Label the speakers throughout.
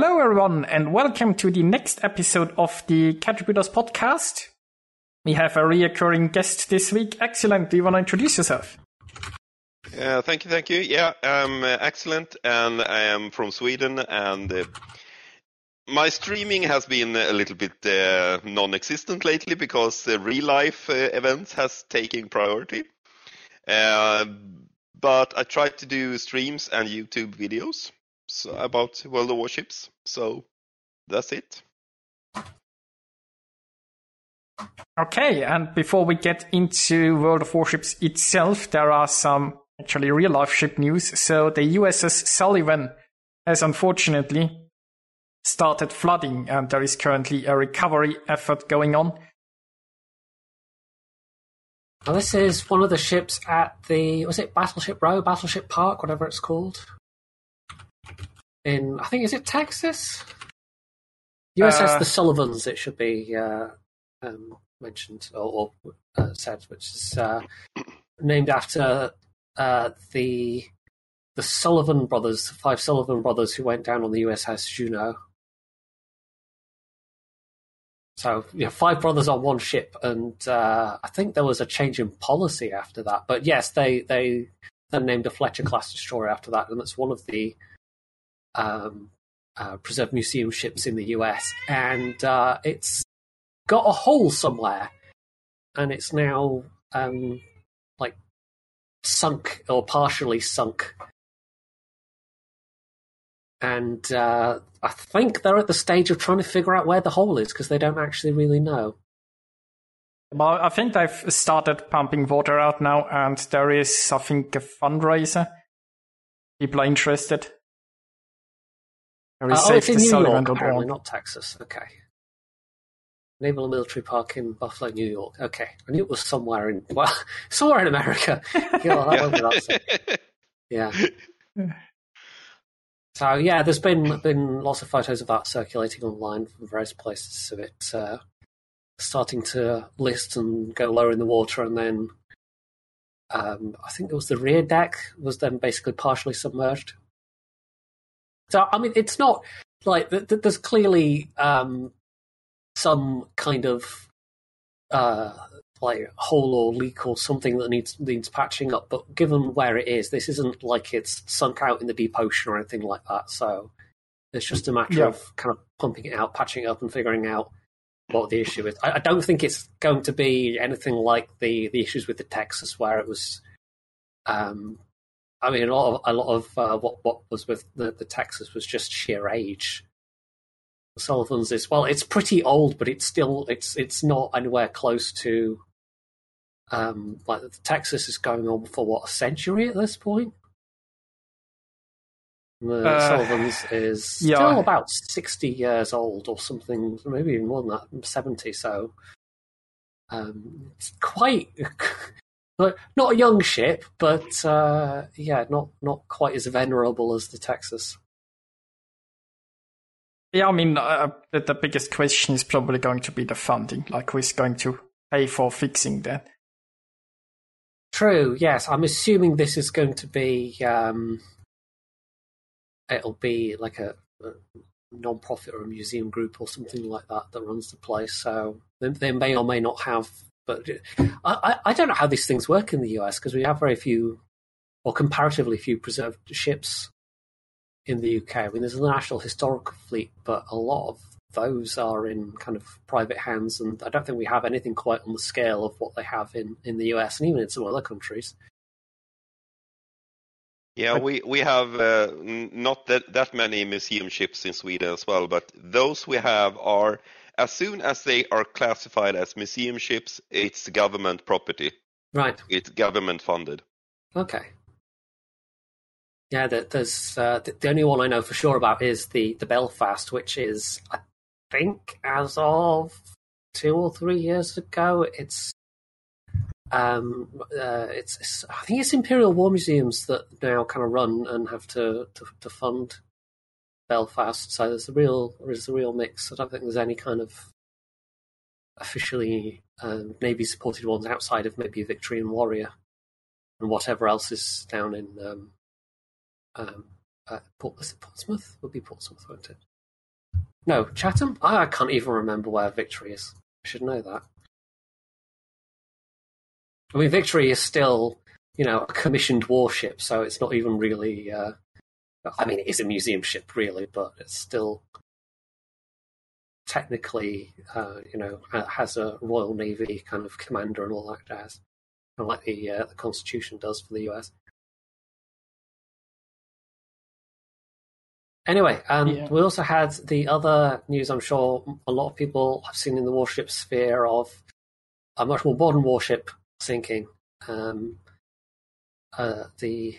Speaker 1: Hello, everyone, and welcome to the next episode of the Contributors Podcast. We have a reoccurring guest this week. Excellent. Do you want to introduce yourself?
Speaker 2: Uh, thank you, thank you. Yeah, I'm uh, excellent, and I am from Sweden, and uh, my streaming has been a little bit uh, non-existent lately because real life uh, events has taken priority. Uh, but I try to do streams and YouTube videos about World of Warships. So that's it.
Speaker 1: Okay, and before we get into World of Warships itself, there are some actually real life ship news. So the USS Sullivan has unfortunately started flooding, and there is currently a recovery effort going on.
Speaker 3: Well, this is one of the ships at the was it Battleship Row, Battleship Park, whatever it's called. In I think is it Texas? USS
Speaker 1: Uh,
Speaker 3: the Sullivans. It should be uh, um, mentioned or, or uh, said, which is uh, named after uh, the the Sullivan brothers, the five Sullivan brothers who went down on the USS Juneau. So, yeah, five brothers on one ship, and uh, I think there was a change in policy after that. But yes, they they then named a Fletcher class destroyer after that, and that's one of the um, uh, preserved museum ships in the US. And uh, it's got a hole somewhere, and it's now um, like sunk or partially sunk. And uh, I think they're at the stage of trying to figure out where the hole is because they don't actually really know.
Speaker 1: Well, I think they've started pumping water out now, and there is, I think, a fundraiser. People are interested. There is
Speaker 3: Uh, oh, it's in New York,
Speaker 1: SafeTheSullivan.org.
Speaker 3: apparently, not Texas. Okay. Naval and Military Park in Buffalo, New York. Okay, I knew it was somewhere in well, somewhere in America. Yeah, that won't that soon. yeah. So yeah, there's been been lots of photos of that circulating online from various places of it uh, starting to list and go lower in the water, and then um, I think it was the rear deck was then basically partially submerged. So I mean, it's not like th- th- there's clearly um, some kind of uh, like hole or leak or something that needs needs patching up. But given where it is, this isn't like it's sunk out in the deep ocean or anything like that. So it's just a matter
Speaker 1: Yeah.
Speaker 3: of kind of pumping it out, patching it up, and figuring out what the issue is. I, I don't think it's going to be anything like the the issues with the Texas, where it was. Um, I mean, a lot of a lot of uh, what what was with the, the Texas was just sheer age. Sullivan's is well, it's pretty old, but it's still it's it's not anywhere close to. Um, like the Texas is going on for what a century at this point. The
Speaker 1: Uh,
Speaker 3: Sullivan's is
Speaker 1: yeah.
Speaker 3: still about sixty years old or something, maybe even more than that, seventy. So, um, it's quite But not a young ship, but uh, yeah, not not quite as venerable as the Texas.
Speaker 1: Yeah, I mean, uh, the, biggest question is probably going to be the funding. Like, who's going to pay for fixing that?
Speaker 3: True. Yes, I'm assuming this is going to be. Um, it'll be like a, a non-profit or a museum group or something like that that runs the place. So they, they may or may not have. But I, I, don't know how these things work in the US because we have very few, or comparatively few, preserved ships in the UK. I mean, there's the National Historical Fleet, but a lot of those are in kind of private hands, and I don't think we have anything quite on the scale of what they have in, in the US and even in some other countries.
Speaker 2: Yeah, we we have uh, not that that many museum ships in Sweden as well, but those we have are as soon as they are classified as museum ships, it's government property.
Speaker 3: Right.
Speaker 2: It's government funded.
Speaker 3: Okay. Yeah, there- there's uh, the, the only one I know for sure about is the the Belfast, which is I think as of two or three years ago, it's um uh, it's, it's I think it's Imperial War Museums that now kind of run and have to to, to fund Belfast. So there's a real there's a real mix. I don't think there's any kind of officially um, Navy supported ones outside of maybe Victory and Warrior and whatever else is down in um, um, uh, Port, Portsmouth? Would be Portsmouth, won't it? No, Chatham? I, I can't even remember where Victory is. I should know that. I mean, Victory is still, you know, a commissioned warship, so it's not even really. Uh, I mean, it is a museum ship, really, but it's still technically, uh, you know, has a Royal Navy kind of commander and all that jazz, like the uh, the Constitution does for the US. Anyway, um, yeah. we also had the other news. I'm sure a lot of people have seen in the warship sphere of a much more modern warship sinking. Um, uh, the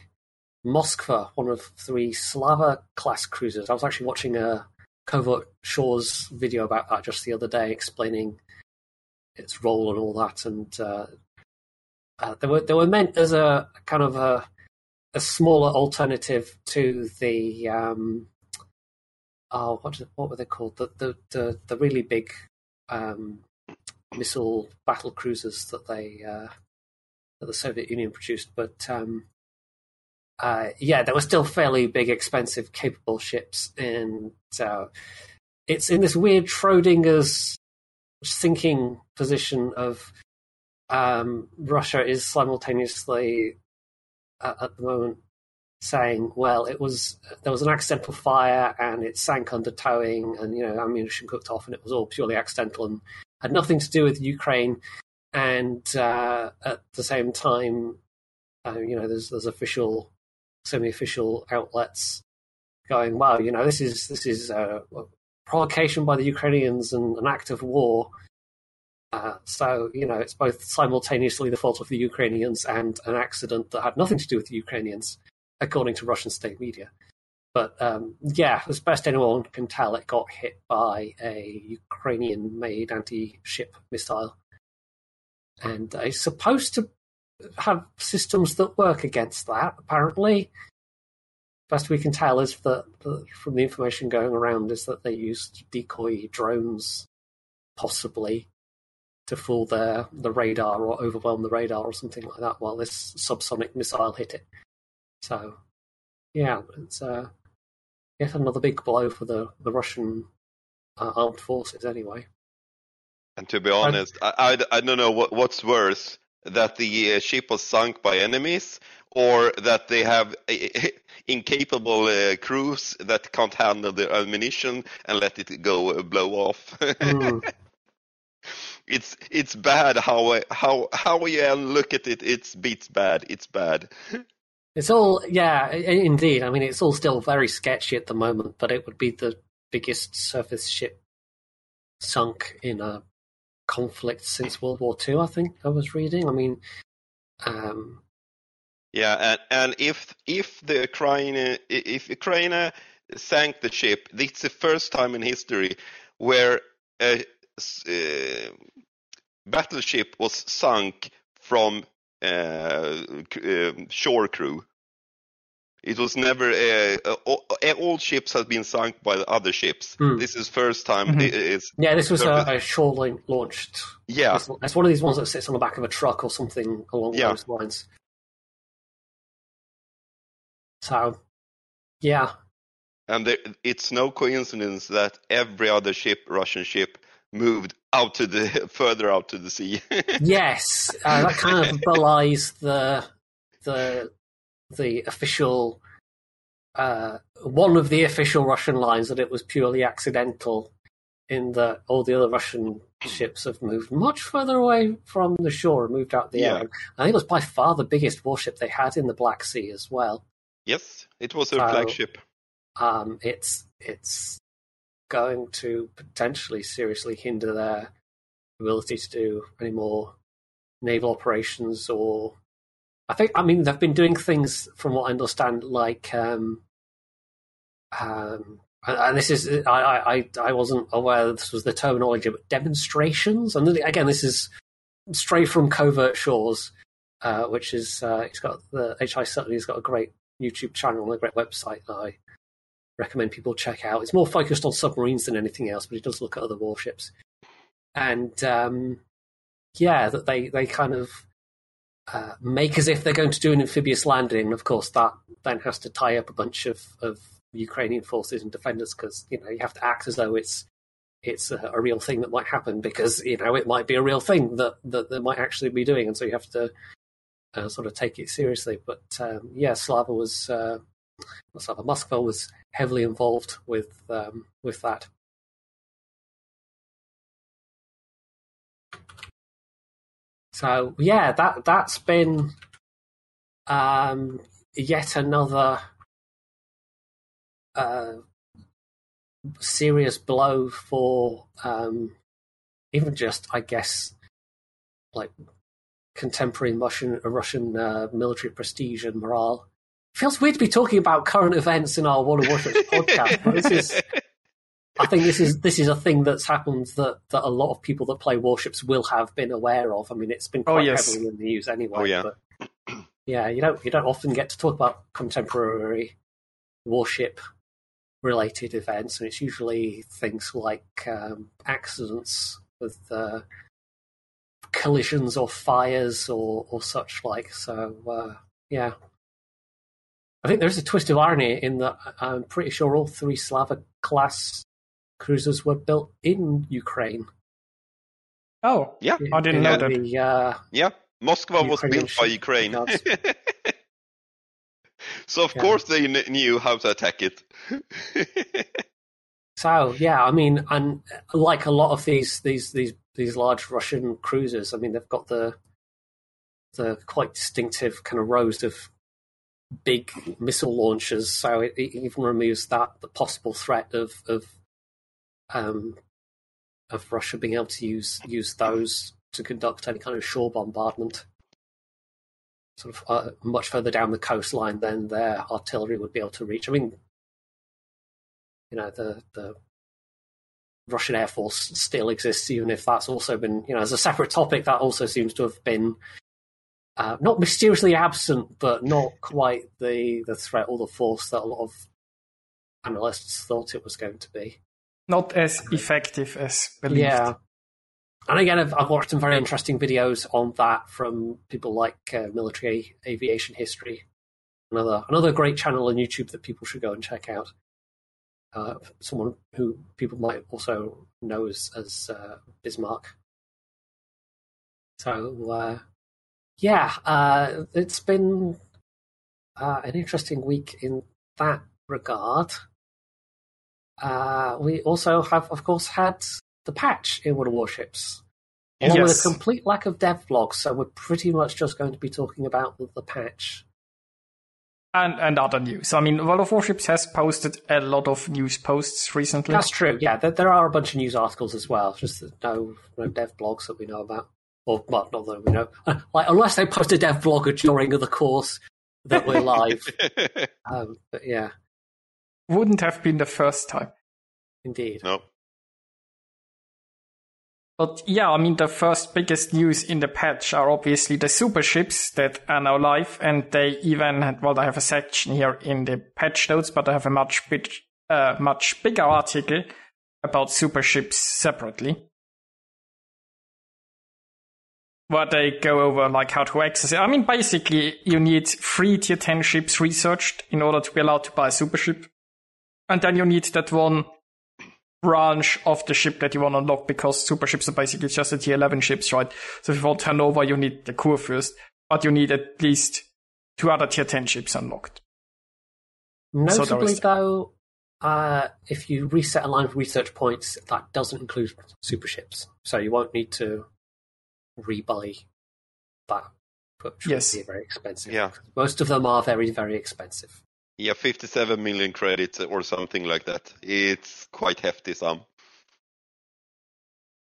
Speaker 3: Moskva, one of three Slava class cruisers. I was actually watching a Covert Shores video about that just the other day, explaining its role and all that. And uh, uh, they were they were meant as a kind of a a smaller alternative to the um, oh what what were they called the the the, the really big um, missile battle cruisers that they uh, that the Soviet Union produced, but um, uh, yeah, there were still fairly big, expensive, capable ships, and uh, it's in this weird Schrodinger's sinking position of um, Russia is simultaneously uh, at the moment saying, well, it was there was an accidental fire and it sank under towing, and you know ammunition cooked off, and it was all purely accidental and had nothing to do with Ukraine. And uh, at the same time, uh, you know, there's there's official, semi-official outlets going, wow, you know, this is this is a provocation by the Ukrainians and an act of war. Uh, so you know, it's both simultaneously the fault of the Ukrainians and an accident that had nothing to do with the Ukrainians according to Russian state media. But um, yeah, as best anyone can tell, it got hit by a Ukrainian-made anti-ship missile, and it's supposed to have systems that work against that. Apparently, best we can tell is that, that from the information going around is that they used decoy drones, possibly, to fool their the radar or overwhelm the radar or something like that while this subsonic missile hit it. So, yeah, it's uh, yet another big blow for the the Russian uh, armed forces, anyway.
Speaker 2: And to be honest, I, I, I, don't know what, what's worse that the uh, ship was sunk by enemies or that they have incapable uh, crews that can't handle the ammunition and let it go uh, blow off. Mm. it's it's bad how how how you look at it. It's beats bad. It's bad.
Speaker 3: It's all, yeah, indeed. I mean, it's all still very sketchy at the moment, but it would be the biggest surface ship sunk in a conflict since World War II. I think I was reading. I mean, um,
Speaker 2: yeah, and and if if the Ukraine if Ukraine sank the ship, it's the first time in history where a, a battleship was sunk from uh, uh, shore crew. It was never uh, all ships have been sunk by other ships. Mm. This is first time. Mm-hmm. It's,
Speaker 3: yeah, this was a, a shoreline launched.
Speaker 2: Yeah,
Speaker 3: it's, it's, one of these ones that sits on the back of a truck or something along yeah. those lines. So, yeah.
Speaker 2: And there, it's no coincidence that every other ship, Russian ship, moved out to the further out to the sea.
Speaker 3: yes, uh, that kind of belies the the the official uh, one of the official Russian lines that it was purely accidental. In that all the other Russian ships have moved much further away from the shore and moved out the yeah. air. I think it was by far the biggest warship they had in the Black Sea as well.
Speaker 2: Yes, it was a so, flagship.
Speaker 3: Um, it's it's going to potentially seriously hinder their ability to do any more naval operations or I think I mean they've been doing things from what I understand like um, um, and, this is I, I I wasn't aware this was the terminology but demonstrations and again this is stray from covert shores uh, which is uh, it's got the HI certainly has got a great YouTube channel and a great website that I recommend people check out. It's more focused on submarines than anything else, but it does look at other warships. And um, yeah, that they they kind of uh, make as if they're going to do an amphibious landing. Of course, that then has to tie up a bunch of, of Ukrainian forces and defenders because you know you have to act as though it's it's a, a, real thing that might happen because you know it might be a real thing that that they might actually be doing, and so you have to uh, sort of take it seriously. But um, yeah, Slava was uh, Slava Moskva was heavily involved with um, with that. So yeah, that that's been um, yet another uh, serious blow for um, even just, I guess, like contemporary Russian Russian uh, military prestige and morale. Feels weird to be talking about current events in our World of Warships podcast, but this is. I think this is this is a thing that's happened that, that a lot of people that play warships will have been aware of. I mean, it's been oh, quite oh, yes. heavily in the news anyway.
Speaker 2: Oh, yeah.
Speaker 3: But yeah, you don't you don't often get to talk about contemporary warship related events, and it's usually things like um, accidents with uh, collisions or fires or, or such like. So uh, yeah, I think there's a twist of irony in that I'm pretty sure all three Slava class cruisers were built in Ukraine.
Speaker 1: Oh,
Speaker 2: yeah,
Speaker 1: I didn't know that.
Speaker 3: The, uh,
Speaker 2: yeah, Moskva was built by Ukraine. so of yeah. course they knew how to attack it.
Speaker 3: so yeah, I mean, and like a lot of these these these these large Russian cruisers, I mean, they've got the the quite distinctive kind of rows of big missile launchers, so it, it even removes that the possible threat of of um, of Russia being able to use use those to conduct any kind of shore bombardment. Sort of uh, much further down the coastline than their artillery would be able to reach. I mean, you know, the the Russian Air Force still exists, even if that's also been, you know, as a separate topic, that also seems to have been uh, not mysteriously absent, but not quite the the threat or the force that a lot of analysts thought it was going to be.
Speaker 1: Not as effective as believed.
Speaker 3: Yeah. And again, I've, I've, watched some very interesting videos on that from people like uh, Military Aviation History, another another great channel on YouTube that people should go and check out. Uh, someone who people might also know as, as uh, Bismarck. So, uh, yeah, uh, it's been uh, an interesting week in that regard. Uh, we also have, of course, had the patch in World of Warships. Along yes. with a complete lack of dev blogs, so we're pretty much just going to be talking about the, the patch.
Speaker 1: And, and other news. I mean, World of Warships has posted a lot of news posts recently.
Speaker 3: That's true. Yeah, there, there are a bunch of news articles as well. Just no no dev blogs that we know about, or well, not that we know. Like unless they post a dev blog during the course that we're live. um, but yeah,
Speaker 1: wouldn't have been the first time.
Speaker 3: Indeed.
Speaker 2: No.
Speaker 1: But yeah, I mean, the first biggest news in the patch are obviously the super ships that are now live, and they even had, well, I have a section here in the patch notes, but I have a much big, uh, much bigger article about super ships separately. Where they go over like how to access it. I mean, basically, you need three tier 10 ships researched in order to be allowed to buy a super ship. And then you need that one branch of the ship that you want to unlock because super ships are basically just the tier 11 ships, right? So if you want Hannover, you need the Kurfürst, but you need at least two other tier 10 ships unlocked.
Speaker 3: Notably, so though, uh, if you reset a line of research points, that doesn't include super ships. So you won't need to rebuy that, which yes. would be very expensive.
Speaker 2: Yeah.
Speaker 3: Most of them are very, very expensive.
Speaker 2: Yeah, 57 million credits or something like that. It's quite hefty sum.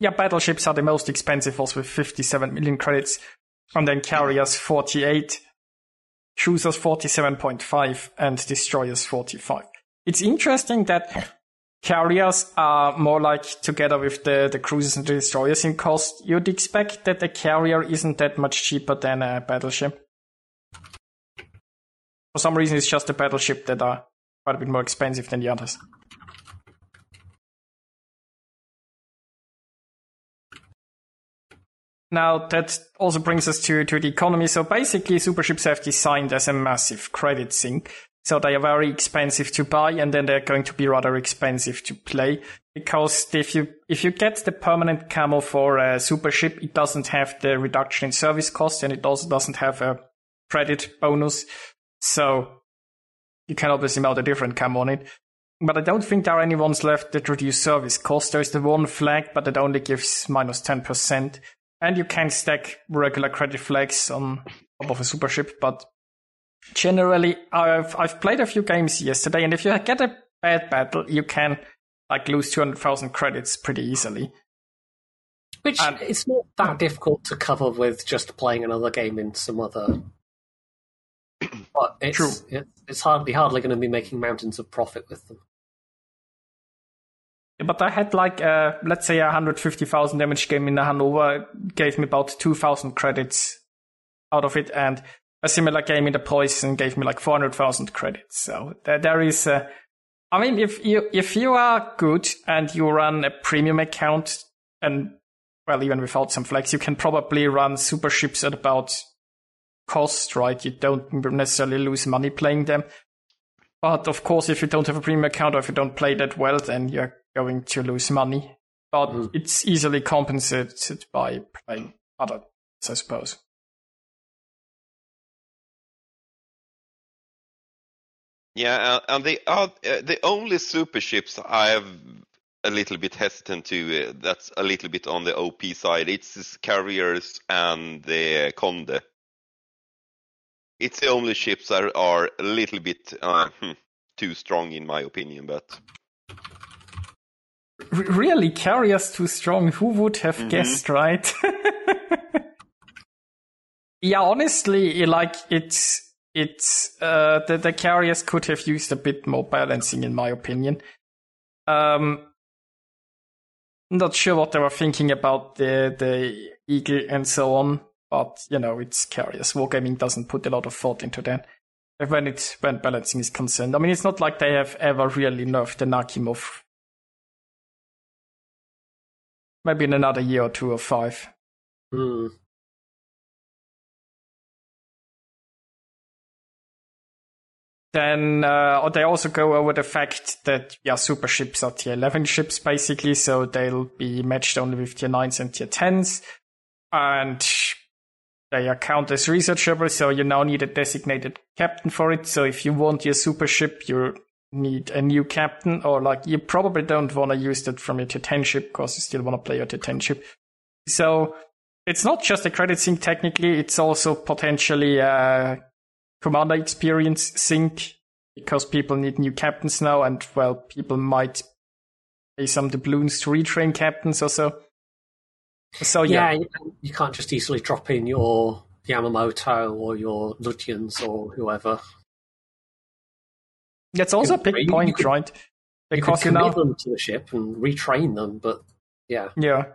Speaker 1: Yeah, battleships are the most expensive also with 57 million credits. And then carriers 48, cruisers 47.5 and destroyers 45. It's interesting that carriers are more like together with the, the cruisers and the destroyers in cost. You'd expect that a carrier isn't that much cheaper than a battleship. For some reason, it's just the battleship that are quite a bit more expensive than the others. Now that also brings us to, to the economy. So basically, superships have designed as a massive credit sink. So they are very expensive to buy and then they're going to be rather expensive to play because if you, if you get the permanent camo for a super ship, it doesn't have the reduction in service cost and it also doesn't have a credit bonus. So you can obviously mount a different cam on it. But I don't think there are any ones left that reduce service cost. There's the one flag, but it only gives minus 10%. And you can stack regular credit flags on top of a super ship, but generally I've I've played a few games yesterday, and if you get a bad battle, you can like lose two hundred thousand credits pretty easily.
Speaker 3: Which and, it's not that difficult to cover with just playing another game in some other. But it's True. It, it's hardly hardly going to be making mountains of profit with them.
Speaker 1: But I had like uh, let's say a hundred fifty thousand damage game in Hannover gave me about two thousand credits out of it, and a similar game in the Poison gave me like 400,000 credits. So there, there is, a, I mean, if you, if you are good and you run a premium account and well, even without some flex, you can probably run super ships at about cost, right? You don't necessarily lose money playing them. But of course, if you don't have a premium account or if you don't play that well, then you're going to lose money. But mm. it's easily compensated by playing other, I suppose.
Speaker 2: Yeah, and the uh, the only super ships I have a little bit hesitant to uh, that's a little bit on the OP side. It's carriers and the Conde. It's the only ships that are a little bit uh, hmm, too strong in my opinion, but
Speaker 1: really carriers too strong. Who would have mm-hmm. guessed, right? yeah, honestly, like it's it's uh, the the carriers could have used a bit more balancing, in my opinion. Um, not sure what they were thinking about the the eagle and so on, but you know, it's carriers. Wargaming doesn't put a lot of thought into that when it's when balancing is concerned. I mean, it's not like they have ever really nerfed the Nakhimov. Maybe in another year or two or five.
Speaker 3: Hmm.
Speaker 1: Then uh, they also go over the fact that yeah, super ships are tier 11 ships basically, so they'll be matched only with tier 9s and tier 10s, and they are as researchable. So you now need a designated captain for it. So if you want your super ship, you need a new captain, or like you probably don't want to use that from your tier 10 ship because you still want to play your tier 10 ship. So it's not just a credit sink technically; it's also potentially a commander experience sink because people need new captains now, and well, people might pay some doubloons to retrain captains or so. So yeah,
Speaker 3: yeah you can't just easily drop in your Yamamoto or your Lütjens or whoever.
Speaker 1: That's also a big point, could, right?
Speaker 3: Because you, you know them to the ship and retrain them, but yeah,
Speaker 1: yeah.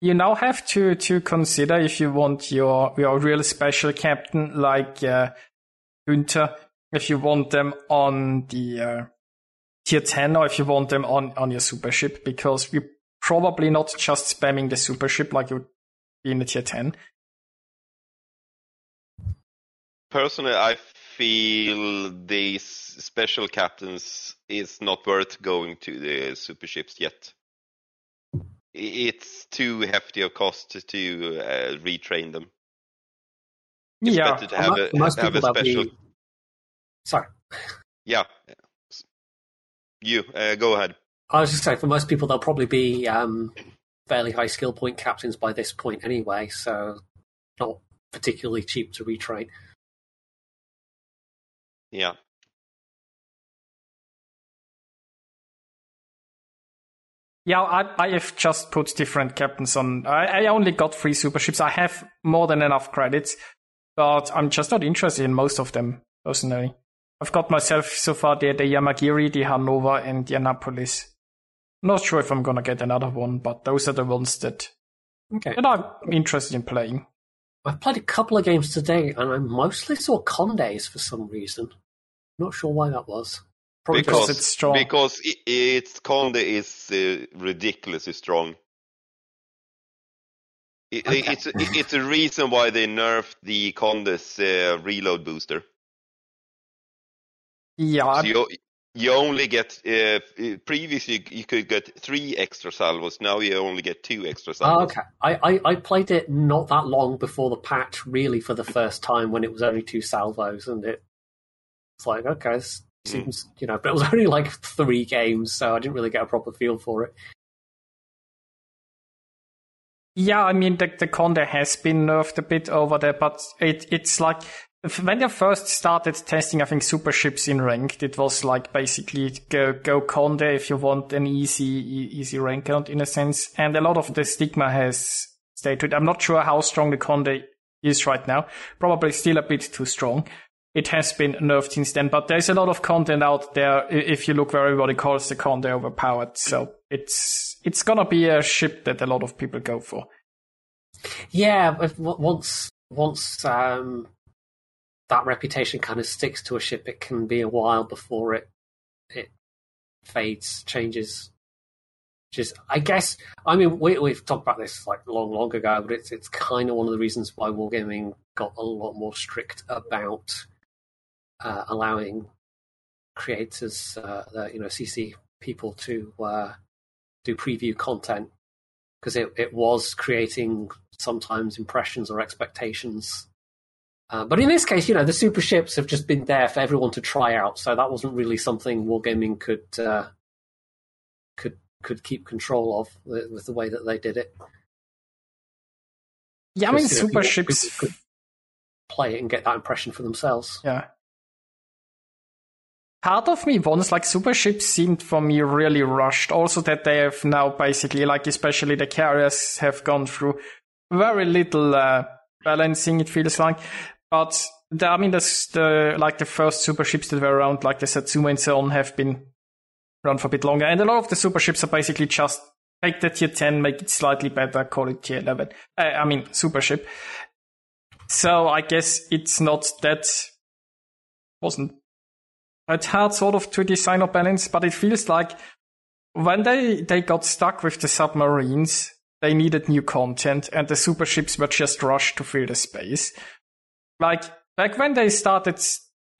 Speaker 1: You now have to to consider if you want your your real special captain like uh, Günther, if you want them on the uh, tier 10 or if you want them on, on your super ship, because you're probably not just spamming the super ship like you would be in the tier 10.
Speaker 2: Personally, I feel these special captains is not worth going to the super ships yet. It's too hefty a cost to uh, retrain them. It's yeah, better to have, a, have a special. Be...
Speaker 3: Sorry.
Speaker 2: Yeah. You uh, go ahead.
Speaker 3: I was just saying, for most people, they'll probably be um, fairly high skill point captains by this point anyway, so not particularly cheap to retrain.
Speaker 2: Yeah.
Speaker 1: Yeah, I, I have just put different captains on. I, I only got three super ships. I have more than enough credits but I'm just not interested in most of them personally. I've got myself so far the, the Yamagiri, the Hannover, and the Annapolis. Not sure if I'm gonna get another one, but those are the ones that, okay. that I'm interested in playing.
Speaker 3: I've played a couple of games today, and I mostly saw Condes for some reason. Not sure why that was.
Speaker 2: Probably because it's strong. Because it, it's Conde is uh, ridiculously strong. It, okay. It's it's a reason why they nerfed the Condes uh, reload booster.
Speaker 1: Yeah.
Speaker 2: So you, you only get uh, uh previously you could get three extra salvos. Now you only get two extra salvos.
Speaker 3: Oh, okay. I, I, I played it not that long before the patch, really, for the first time when it was only two salvos, and it it's like okay, this hmm. seems you know, but it was only like three games, so I didn't really get a proper feel for it.
Speaker 1: Yeah, I mean the the conde has been nerfed a bit over there, but it it's like when they first started testing, I think super ships in ranked, it was like basically go go conde if you want an easy easy rank count in a sense, and a lot of the stigma has stayed to it. I'm not sure how strong the conde is right now. Probably still a bit too strong. It has been nerfed since then, but there's a lot of content out there. If you look where everybody calls the conde overpowered, so it's it's gonna be a ship that a lot of people go for.
Speaker 3: Yeah, once once um, that reputation kind of sticks to a ship, it can be a while before it it fades, changes. Just, I guess, I mean, we, we've talked about this like long, long ago, but it's it's kind of one of the reasons why wargaming got a lot more strict about uh, allowing creators, uh, the, you know, CC people to uh, do preview content because it, it was creating sometimes impressions or expectations uh, but in this case, you know, the super ships have just been there for everyone to try out, so that wasn't really something Wargaming could uh, could could keep control of with, with, the way that they did it.
Speaker 1: Yeah, I mean, super ships
Speaker 3: could play it and get that impression for themselves.
Speaker 1: Yeah. Part of me wants like super ships seemed for me really rushed. Also that they have now basically like especially the carriers have gone through very little uh, balancing. It feels like but the, I mean, the, like the first super ships that were around, like the Satsuma and so on, have been around for a bit longer. And a lot of the super ships are basically just take the tier 10, make it slightly better, call it tier 11. Uh, I mean, super ship. So I guess it's not that wasn't that hard sort of to design or balance, but it feels like when they, they got stuck with the submarines, they needed new content and the super ships were just rushed to fill the space like back when they started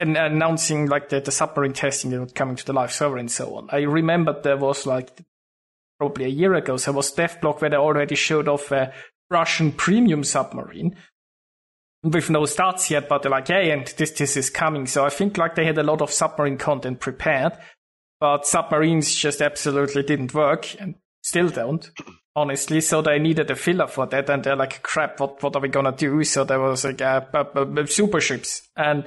Speaker 1: announcing like the, the submarine testing that was coming to the live server and so on. I remember there was like probably a year ago, there was Devblog where they already showed off a Russian premium submarine with no stats yet, but they're like, hey, and this this is coming. So I think like they had a lot of submarine content prepared, but submarines just absolutely didn't work and still don't honestly. So they needed a filler for that, and they're like, "Crap, what what are we gonna do?" So there was like uh, uh, super ships, and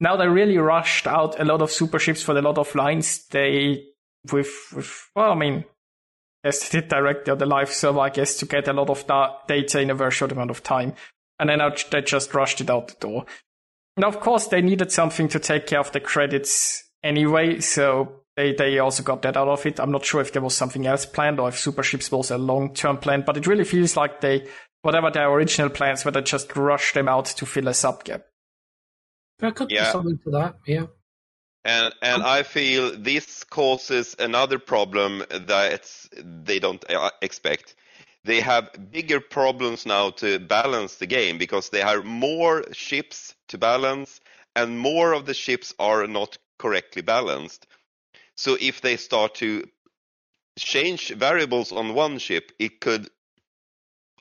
Speaker 1: now they really rushed out a lot of super ships for a lot of lines. They with with well, I mean, yes, they did directly on the live server, I guess, to get a lot of da- data in a very short amount of time, and then they just rushed it out the door. And of course, they needed something to take care of the credits anyway, so they they also got that out of it. I'm not sure if there was something else planned or if Super Ships was a long term plan, but it really feels like they whatever their original plans were, they just rushed them out to fill a sub gap.
Speaker 3: There could yeah. be something to that, yeah.
Speaker 2: And and I feel this causes another problem that they don't uh, expect. They have bigger problems now to balance the game because they have more ships to balance, and more of the ships are not correctly balanced. So if they start to change variables on one ship, it could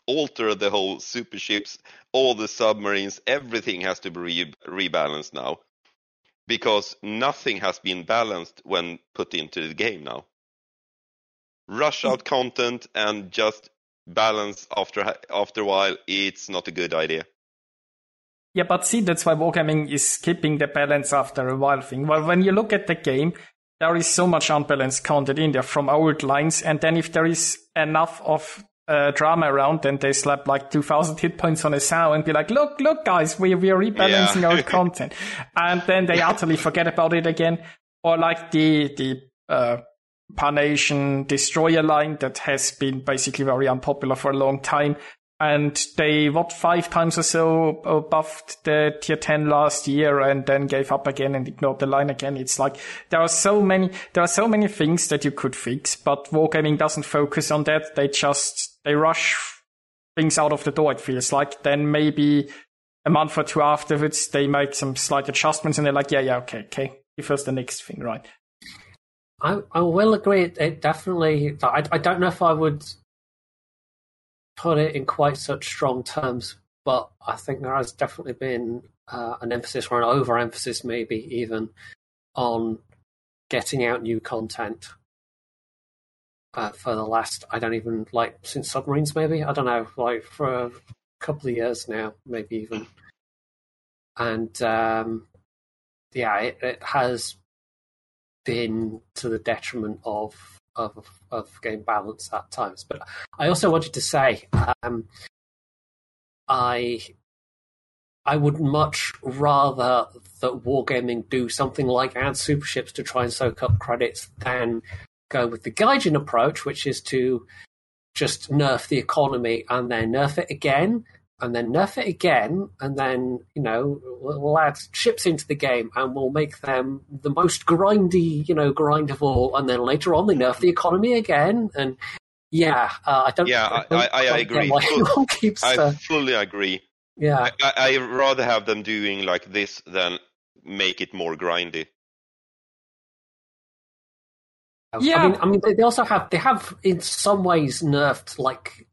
Speaker 2: alter the whole super ships, all the submarines, everything has to be re- rebalanced now. Because nothing has been balanced when put into the game now. Rush out content and just balance after after a while, it's not a good idea.
Speaker 1: Yeah, but see, that's why Wargaming is keeping the balance after a while thing. Well, when you look at the game, there is so much unbalanced content in there from old lines. And then if there is enough of uh, drama around, then they slap like 2000 hit points on a sow and be like, look, look, guys, we, we are rebalancing yeah. our content. And then they utterly forget about it again. Or like the, the, uh, Pan-Asian Destroyer line that has been basically very unpopular for a long time and they what five times or so buffed the tier 10 last year and then gave up again and ignored the line again it's like there are so many there are so many things that you could fix but wargaming doesn't focus on that they just they rush things out of the door it feels like then maybe a month or two afterwards they make some slight adjustments and they're like yeah yeah okay okay give us the next thing, right?
Speaker 3: I, I will agree. It, it definitely. I, I don't know if I would put it in quite such strong terms, but I think there has definitely been uh, an emphasis or an overemphasis, maybe even, on getting out new content uh, for the last. I don't even like since submarines, maybe I don't know, like for a couple of years now, maybe even, and um, yeah, it, it has been to the detriment of of of game balance at times. But I also wanted to say, um, I I would much rather that Wargaming do something like add super ships to try and soak up credits than go with the Gaijin approach, which is to just nerf the economy and then nerf it again and then nerf it again, and then you know we'll add ships into the game, and we'll make them the most grindy, you know, grind of all, and then later on they nerf the economy again, and yeah, uh, I don't.
Speaker 2: Yeah, I, don't I, I agree.
Speaker 3: Why anyone keeps,
Speaker 2: I
Speaker 3: uh,
Speaker 2: fully agree.
Speaker 3: yeah,
Speaker 2: I, I rather have them doing like this than make it more grindy.
Speaker 1: Yeah.
Speaker 3: I mean, I mean, they they also have they have in some ways nerfed like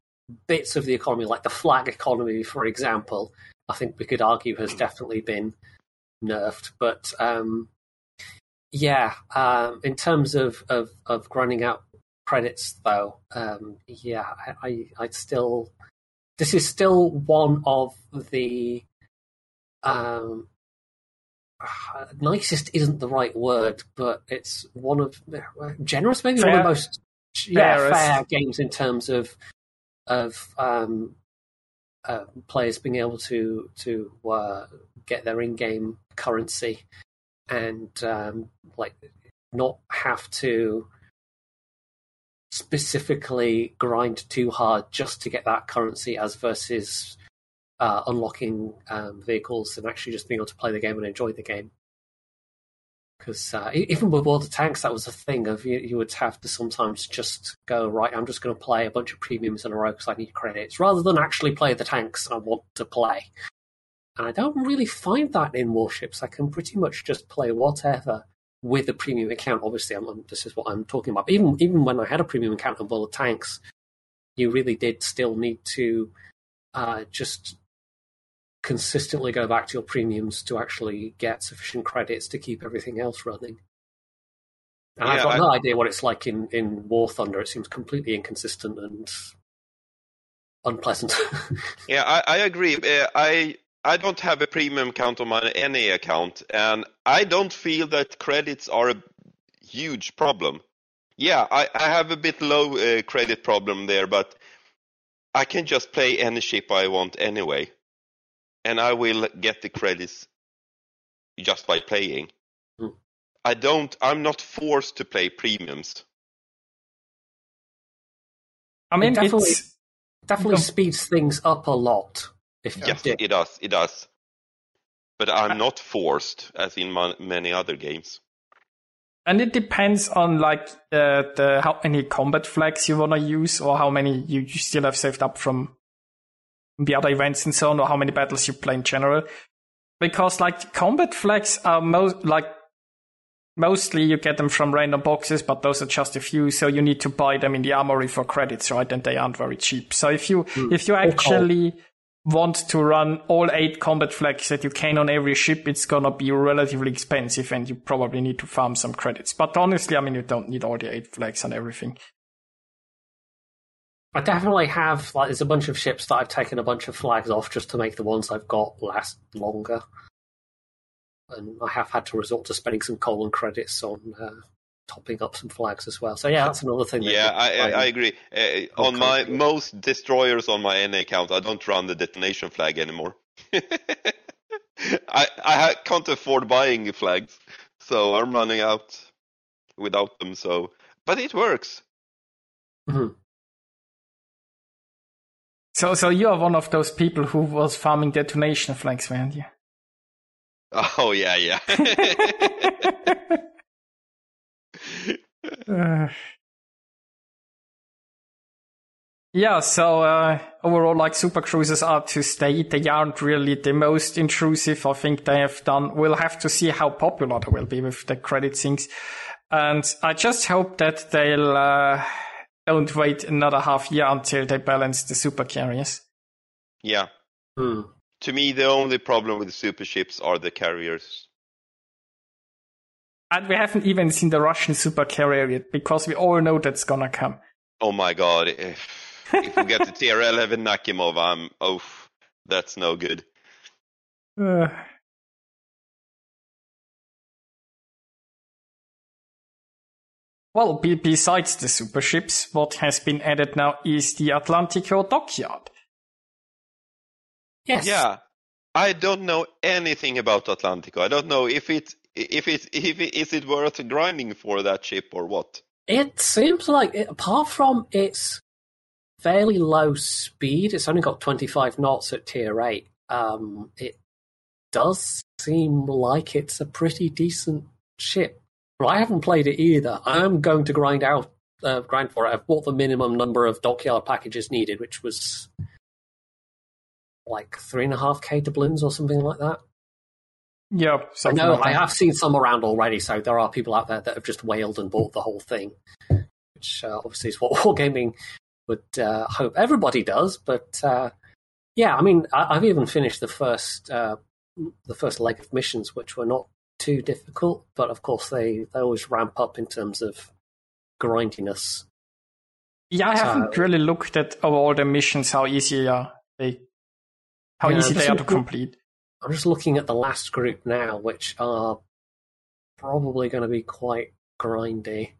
Speaker 3: bits of the economy, like the flag economy, for example. I think we could argue has definitely been nerfed, but um, yeah, um, in terms of, of of grinding out credits, though, um, yeah, I, I I'd still this is still one of the um, nicest isn't the right word, but it's one of generous, maybe one of the most yeah fair games in terms of of um, uh, players being able to to uh, get their in-game currency and um, like not have to specifically grind too hard just to get that currency as versus uh, unlocking um, vehicles and actually just being able to play the game and enjoy the game. Because uh, even with World of Tanks, that was a thing of you, you would have to sometimes just go right. I'm just going to play a bunch of premiums in a row because I need credits, rather than actually play the tanks I want to play. And I don't really find that in warships. I can pretty much just play whatever with a premium account. Obviously, I'm, this is what I'm talking about. Even even when I had a premium account on World of Tanks, you really did still need to uh, just consistently go back to your premiums to actually get sufficient credits to keep everything else running. And I've got
Speaker 2: I-
Speaker 3: no idea what it's like in, in War Thunder. It seems completely inconsistent and unpleasant.
Speaker 2: Yeah, I, I agree. Uh, I I don't have a premium account on my NA account, and I don't feel that credits are a huge problem. Yeah, I, I have a bit low uh, credit problem there, but I can just play any ship I want anyway, and I will get the credits just by playing.
Speaker 3: Hmm.
Speaker 2: I don't. I'm not forced to play premiums.
Speaker 1: I mean,
Speaker 3: definitely-
Speaker 1: it's
Speaker 3: Definitely
Speaker 1: Um,
Speaker 3: speeds things up a lot. If you
Speaker 2: Yes,
Speaker 3: did.
Speaker 2: it does. It does. But I'm not forced, as in my, many other games.
Speaker 1: and it depends on like the, the how many combat flags you want to use or how many you, you still have saved up from the other events and so on or how many battles you play in general because like combat flags are most like mostly you get them from random boxes but those are just a few so you need to buy them in the armory for credits right and they aren't very cheap so if you hmm. if you actually want to run all eight combat flags that you can on every ship, it's gonna be relatively expensive and you probably need to farm some credits. But honestly, I mean, you don't need all the eight flags and everything.
Speaker 3: I definitely have like there's a bunch of ships that I've taken a bunch of flags off just to make the ones I've got last longer. And I have had to resort to spending some colon credits on uh, topping up some flags as well. So yeah, that's another thing. that
Speaker 2: Yeah, I, I. I agree. Uh, on my
Speaker 3: cool.
Speaker 2: most destroyers on my NA account, I don't run the detonation flag anymore. I I ha- can't afford buying flags, so I'm running out without them. So, but it works.
Speaker 3: Mhm.
Speaker 1: So, so you are one of those people who was farming detonation flags, weren't you?
Speaker 2: Oh yeah, yeah.
Speaker 1: Uh, Yeah, so uh, overall, like super cruisers are to stay. They aren't really the most intrusive. I think they have done. We'll have to see how popular they will be with the credit things, and I just hope that they'll uh, don't wait another half year until they balance the super carriers.
Speaker 2: Yeah.
Speaker 3: Hmm.
Speaker 2: To me, the only problem with the super ships are the carriers.
Speaker 1: And we haven't even seen the Russian super carrier yet because we all know that's gonna come.
Speaker 2: Oh my god, if, if we get the tier 11 Nakhimov, I'm, oh, that's no good.
Speaker 1: Uh, well, be- besides the super ships, what has been added now is the Atlantico dockyard.
Speaker 3: Yes.
Speaker 2: Yeah. I don't know anything about Atlantico. I don't know if it if it if it, is it worth grinding for that ship or what.
Speaker 3: It seems like, it, apart from its fairly low speed, it's only got 25 knots at tier 8. Um, it does seem like it's a pretty decent ship. Well, I haven't played it either. I am going to grind out, uh, grind for it. I've bought the minimum number of dockyard packages needed, which was like three and a half k doubloons or something like that.
Speaker 1: Yeah,
Speaker 3: I know
Speaker 1: like
Speaker 3: I have seen some around already, so there are people out there that have just wailed and bought the whole thing, which uh, obviously is what Wargaming would uh, hope everybody does. But uh, yeah, I mean, I, I've even finished the first uh, the first leg of missions, which were not too difficult, but of course they they always ramp up in terms of grindiness.
Speaker 1: Yeah, I
Speaker 3: So-
Speaker 1: haven't really looked at all the missions, how easy are they, how
Speaker 3: Yeah,
Speaker 1: easy they are to complete.
Speaker 3: I'm just looking at the last group now, which are probably going to be quite grindy.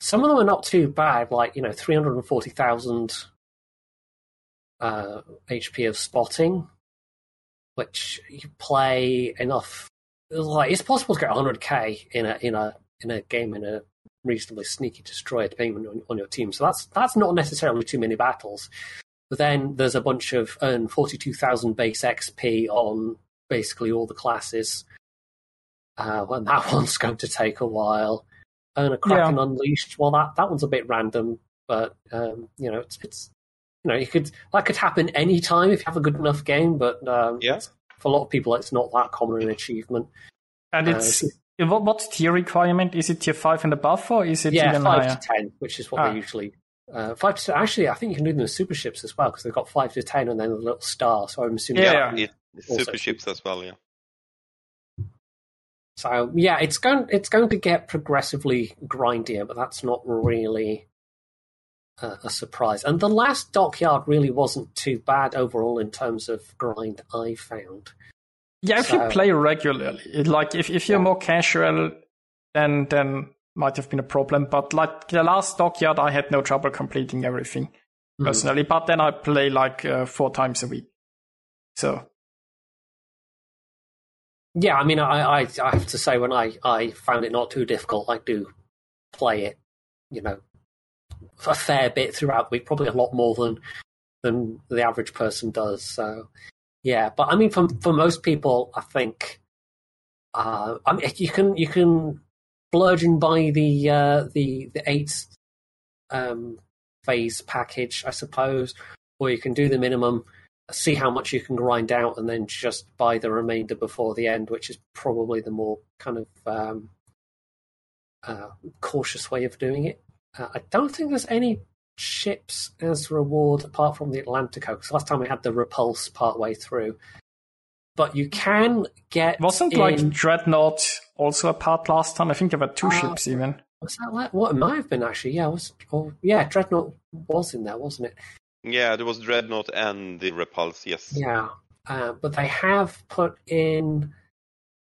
Speaker 3: Some of them are not too bad, like you know, three hundred and forty thousand uh, HP of spotting, which you play enough. Like it's possible to get 100k in a in a in a game in a reasonably sneaky destroyer, depending on, on your team. So that's that's not necessarily too many battles. But then there's a bunch of earn 42,000 base XP on basically all the classes. Uh, and that one's going to take a while. Earn a Kraken Unleashed. Well, that, that one's a bit random, but um, you know, it's it's you know, you could that could happen any time if you have a good enough game. But um,
Speaker 2: Yeah.
Speaker 3: For a lot of people, it's not that common an achievement.
Speaker 1: And
Speaker 3: Uh,
Speaker 1: it's what, what's tier requirement? Is it tier five and above, or is it
Speaker 3: yeah,
Speaker 1: even
Speaker 3: five
Speaker 1: higher?
Speaker 3: to ten, which is what
Speaker 1: Ah.
Speaker 3: they usually. Uh, five to actually, I think you can do them with super ships as well because they've got five to ten and then a little star. So I'm assuming.
Speaker 1: Yeah.
Speaker 2: It, it's super ships as well, yeah.
Speaker 3: So yeah, it's going it's going to get progressively grindier, but that's not really a, a surprise. And the last dockyard really wasn't too bad overall in terms of grind. I found.
Speaker 1: Yeah, if
Speaker 3: So-
Speaker 1: you play regularly, like if, if you're
Speaker 3: Yeah.
Speaker 1: more casual, then then might have been a problem. But like the last dockyard, I had no trouble completing everything
Speaker 3: Mhm.
Speaker 1: personally. But then I play like uh, four times a week, so
Speaker 3: Yeah, I mean, I, I I have to say when I I found it not too difficult, I do play it, you know, a fair bit throughout the week, probably a lot more than than the average person does. So yeah, but I mean, for for most people, I think, uh, I mean, you can you can bludgeon by the uh, the the eight um, phase package, I suppose, or you can do the minimum see how much you can grind out and then just buy the remainder before the end, which is probably the more kind of um, uh, cautious way of doing it. Uh, I don't think there's any ships as reward apart from the Atlantico, because last time we had the Repulse part way through. But you can get
Speaker 1: wasn't
Speaker 3: in,
Speaker 1: like Dreadnought also a part last time? I think there were two
Speaker 3: Uh,
Speaker 1: ships even.
Speaker 3: was that like, what it might have been actually? Yeah, it was oh, yeah, Dreadnought was in there, wasn't it?
Speaker 2: Yeah, there was Dreadnought and the Repulse, yes.
Speaker 3: Yeah, uh, but they have put in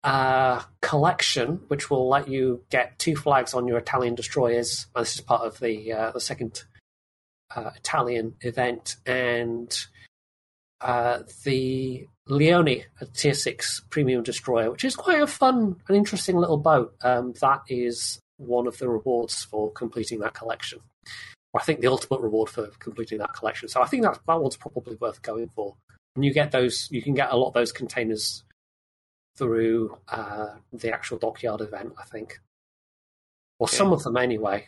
Speaker 3: a collection which will let you get two flags on your Italian destroyers. This is part of the uh, the second uh, Italian event, and uh, the Leone, a tier six premium destroyer, which is quite a fun and interesting little boat. Um, that is one of the rewards for completing that collection. I think the ultimate reward for completing that collection. So I think that that one's probably worth going for. And you get those, you can get a lot of those containers through uh, the actual dockyard event. I think, or
Speaker 2: Okay.
Speaker 3: some of them anyway.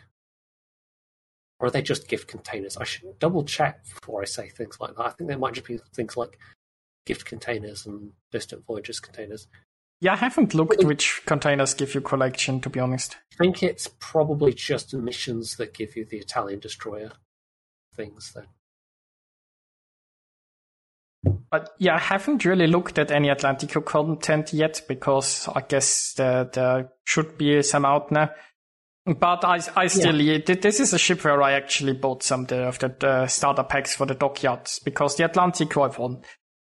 Speaker 3: or are they just gift containers? I should double check before I say things like that. I think they might just be things like gift containers and distant voyages containers.
Speaker 1: Yeah, I haven't looked which containers give you collection, to be honest.
Speaker 3: I think it's probably just missions that give you the Italian destroyer things then.
Speaker 1: But yeah, I haven't really looked at any Atlantico content yet because I guess there, there should be some out now. But I, I still, yeah. this is a ship where I actually bought some of the, the starter packs for the dockyards because the Atlantico I've won.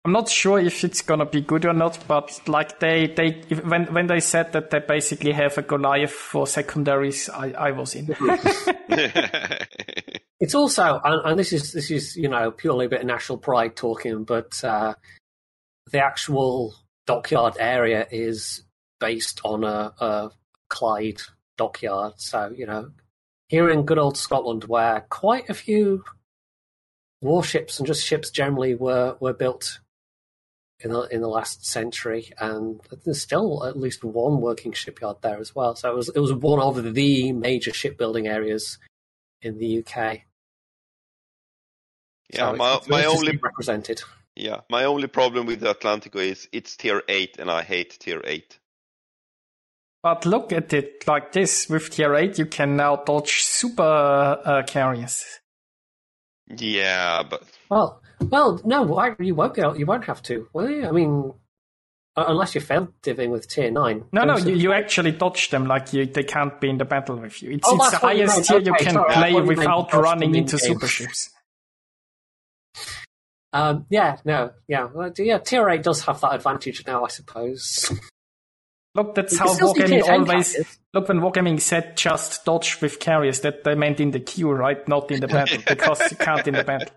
Speaker 1: I'm not sure if it's gonna be good or not, but like they, they, when, when they said that they basically have a Goliath for secondaries, I, I was in.
Speaker 3: it's also, and, and, this is, this is, you know, purely a bit of national pride talking, but, uh, the actual dockyard area is based on a, a Clyde dockyard. So, you know, here in good old Scotland where quite a few warships and just ships generally were, were built in the in the last century, and there's still at least one working shipyard there as well. So it was it was one of the major shipbuilding areas in the UK.
Speaker 2: Yeah, so my my only
Speaker 3: represented.
Speaker 2: Yeah, my only problem with the Atlantico is it's tier eight, and I hate tier eight.
Speaker 1: But look at it like this: with tier eight, you can now dodge super uh, carriers.
Speaker 2: Yeah, but
Speaker 3: well, well, no, you won't be you won't have to, will you? I mean, unless you failed diving with tier nine.
Speaker 1: No, no, you, you actually dodge them like you, they can't be in the battle with you. It's, oh, it's the highest tier okay, you can sorry, play without running into super ships.
Speaker 3: Um, yeah, no, yeah, yeah. Tier eight does have that advantage now, I suppose.
Speaker 1: Look, that's how Wargaming always. Look, when Wargaming said just dodge with carriers, that they meant in the queue, right? Not in the battle, because you can't in the battle.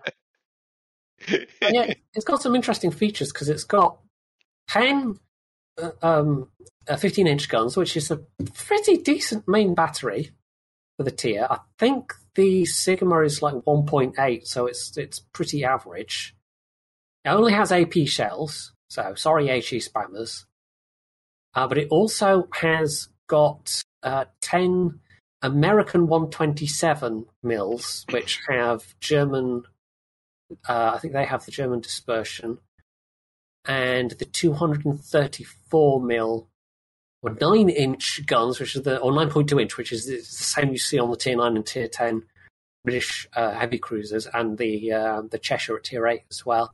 Speaker 3: yeah, it's got some interesting features because it's got 10 uh, um, 15 inch guns, which is a pretty decent main battery for the tier. I think the Sigma is like 1.8, so it's it's pretty average. It only has AP shells, so sorry, HE spammers. Uh, but it also has got uh, 10 American 127 mils, which have German uh, I think they have the German dispersion, and the 234 mil or nine inch guns, which is the or 9.2 inch, which is the same you see on the tier nine and tier 10 British uh, heavy cruisers, and the uh, the Cheshire at tier eight as well.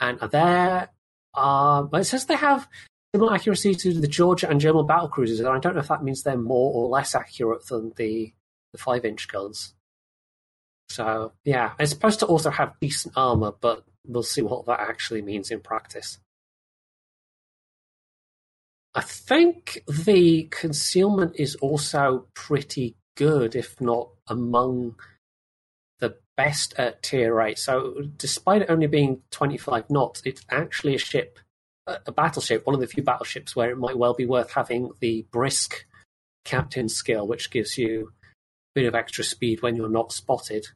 Speaker 3: And there are, it says they have similar accuracy to the Georgia and German battle cruisers, and I don't know if that means they're more or less accurate than the the five inch guns. So yeah, it's supposed to also have decent armor, but we'll see what that actually means in practice. I think the concealment is also pretty good, if not among best at tier 8. So, despite it only being 25 knots, it's actually a ship, a battleship, one of the few battleships where it might well be worth having the brisk captain skill, which gives you a bit of extra speed when you're not spotted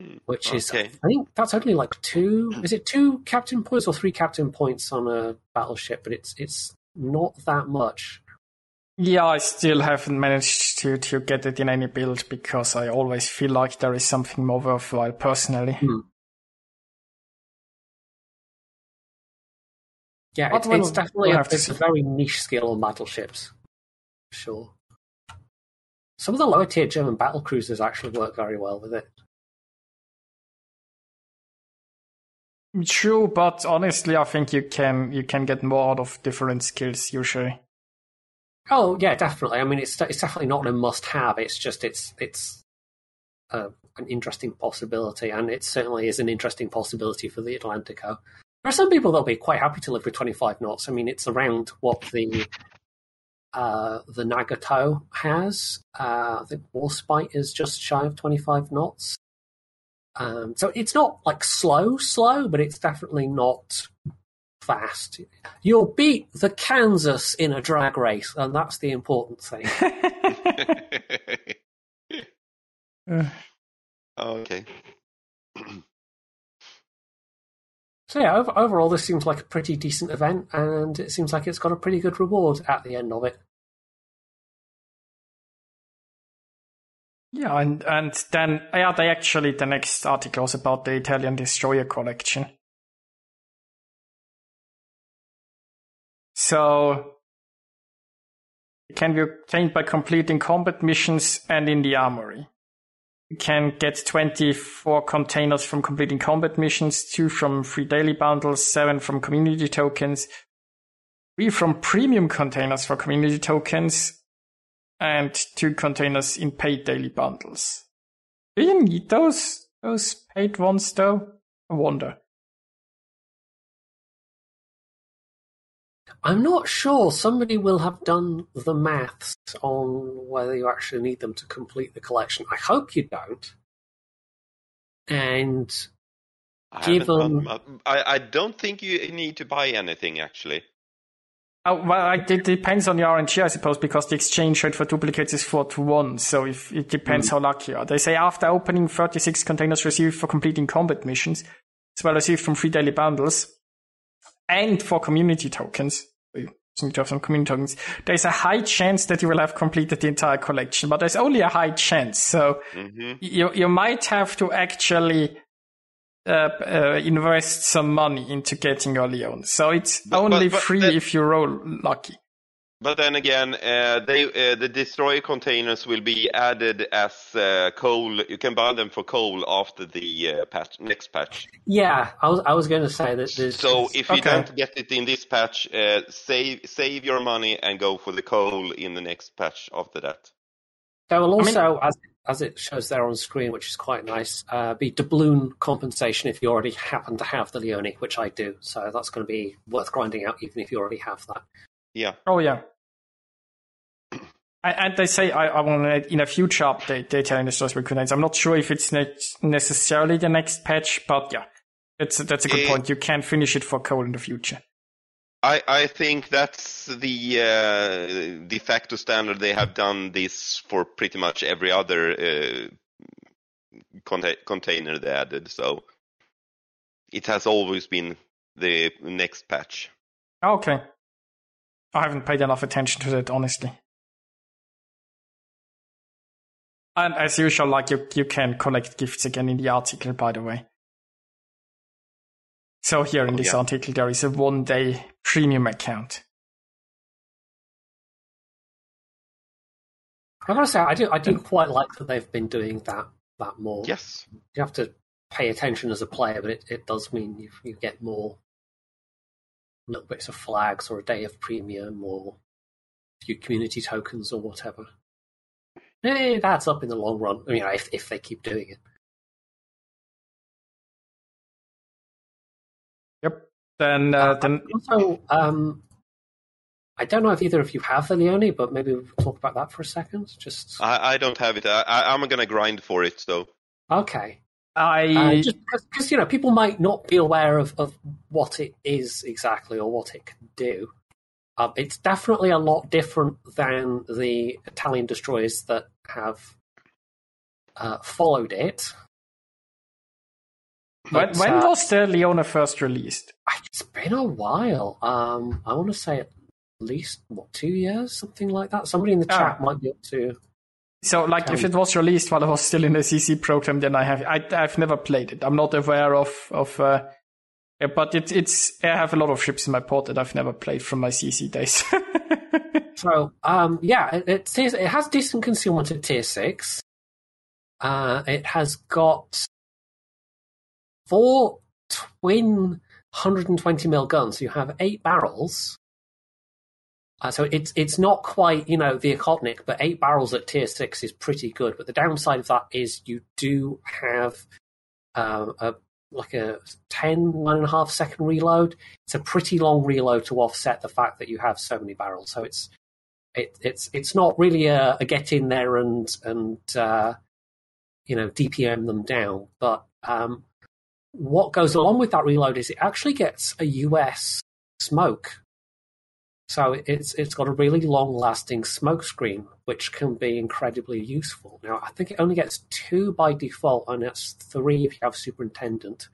Speaker 3: hmm, which is okay. I think that's only like two. Is it two captain points or three captain points on a battleship? But it's it's not that much.
Speaker 1: Yeah, I still haven't managed to to get it in any build because I always feel like there is something more worthwhile personally.
Speaker 3: Hmm. Yeah, it's, it's definitely a, it's a very niche skill on battleships. Sure. Some of the lower tier German battle cruisers actually work very well with it.
Speaker 1: True, but honestly, I think you can you can get more out of different skills usually.
Speaker 3: Oh yeah, definitely. I mean, it's it's definitely not a must-have. It's just it's it's uh, an interesting possibility, and it certainly is an interesting possibility for the Atlantico. There are some people that'll be quite happy to live with 25 knots. I mean, it's around what the uh, the Nagato has. Uh, I think Warspite is just shy of 25 knots. Um, so it's not like slow, slow, but it's definitely not fast. You'll beat the Kansas in a drag race, and that's the important thing.
Speaker 2: okay.
Speaker 3: so yeah, over, overall, this seems like a pretty decent event, and it seems like it's got a pretty good reward at the end of it.
Speaker 1: Yeah, and and then yeah, they actually the next article was about the Italian destroyer collection. So it can be obtained by completing combat missions and in the armory. You can get 24 containers from completing combat missions, 2 from free daily bundles, 7 from community tokens, 3 from premium containers for community tokens, and 2 containers in paid daily bundles. Do you need those, those paid ones though? I wonder.
Speaker 3: I'm not sure. Somebody will have done the maths on whether you actually need them to complete the collection. I hope you don't. And
Speaker 2: I
Speaker 3: Given-
Speaker 2: haven't- I, I don't think you need to buy anything actually.
Speaker 1: Oh, well, it depends on your RNG, I suppose, because the exchange rate for duplicates is 4 to 1. So if it depends hmm. how lucky you are. They say after opening 36 containers received for completing combat missions, as well as received from free daily bundles, and for community tokens, you need to have some community tokens, there's a high chance that you will have completed the entire collection, but there's only a high chance. So
Speaker 2: hmm
Speaker 1: you, you might have to actually uh, uh, invest some money into getting early on. So it's
Speaker 2: But-
Speaker 1: only
Speaker 2: but- but
Speaker 1: free
Speaker 2: that-
Speaker 1: if you roll lucky.
Speaker 2: But then again, uh, they uh, the destroyer containers will be added as uh, coal. You can buy them for coal after the uh, patch, next patch.
Speaker 3: yeah, I was I was going to say that there's
Speaker 2: So if you
Speaker 1: Okay.
Speaker 2: don't get it in this patch, uh, save save your money and go for the coal in the next patch after that.
Speaker 3: there will
Speaker 1: I mean-
Speaker 3: also, as as it shows there on screen, which is quite nice, uh, be doubloon compensation if you already happen to have the Leone, which I do. So that's going to be worth grinding out, even if you already have that.
Speaker 2: Yeah.
Speaker 1: Oh yeah. And and they say I, I want to in a future update the Italian destroyers will contain. I'm not sure if it's ne- necessarily the next patch, but yeah, that's that's a good
Speaker 2: Eh.
Speaker 1: point. You can finish it for coal in the future.
Speaker 2: I, I think that's the uh, de facto standard. They have done this for pretty much every other uh, conta- container they added. So it has always been the next patch.
Speaker 1: Okay. I haven't paid enough attention to that, honestly. And as usual, like you, you can collect gifts again in the article, by the way. So here in
Speaker 2: Oh,
Speaker 1: this
Speaker 2: yeah.
Speaker 1: article, there is a one day premium account.
Speaker 3: I gotta say, I do I do quite like that they've been doing that that more.
Speaker 2: Yes.
Speaker 3: You have to pay attention as a player, but it, it does mean you you get more little bits of flags or a day of premium or a few community tokens or whatever. Eh, that's up in the long run. You know, if if they keep doing it.
Speaker 1: Yep. Then, uh, then
Speaker 3: Also, um, I don't know if either of you have the Leone, but maybe we'll talk about that for a second. Just
Speaker 2: I, I don't have it. I, I, I'm going to grind for it, though.
Speaker 3: okay.
Speaker 1: I
Speaker 3: Uh, just because you know people might not be aware of, of what it is exactly or what it can do. Um, it's definitely a lot different than the Italian destroyers that have uh, followed it.
Speaker 1: when,
Speaker 3: But,
Speaker 1: when
Speaker 3: uh,
Speaker 1: was the Leone first released?
Speaker 3: it's been a while. Um, I want to say at least what two years, something like that. Somebody in the
Speaker 1: Ah.
Speaker 3: chat might be able to.
Speaker 1: So, like, if it was released while I was still in the CC program, then I have I, I've never played it. I'm not aware of of. Uh, but it, it's I have a lot of ships in my port that I've never played from my CC days.
Speaker 3: So, um, yeah, it, it, it has decent concealment at tier six. Uh, it has got four twin 120 mil guns. So you have eight barrels. Uh, so it's it's not quite you know the Okhotnik, but eight barrels at tier six is pretty good. But the downside of that is you do have um, a like a 10, one and a half second reload. It's a pretty long reload to offset the fact that you have so many barrels. So it's it, it's it's not really a, a get in there and and uh, you know DPM them down. But um, what goes along with that reload is it actually gets a US smoke. So it's it's got a really long lasting smoke screen, which can be incredibly useful. Now I think it only gets two by default, and it's three if you have superintendent.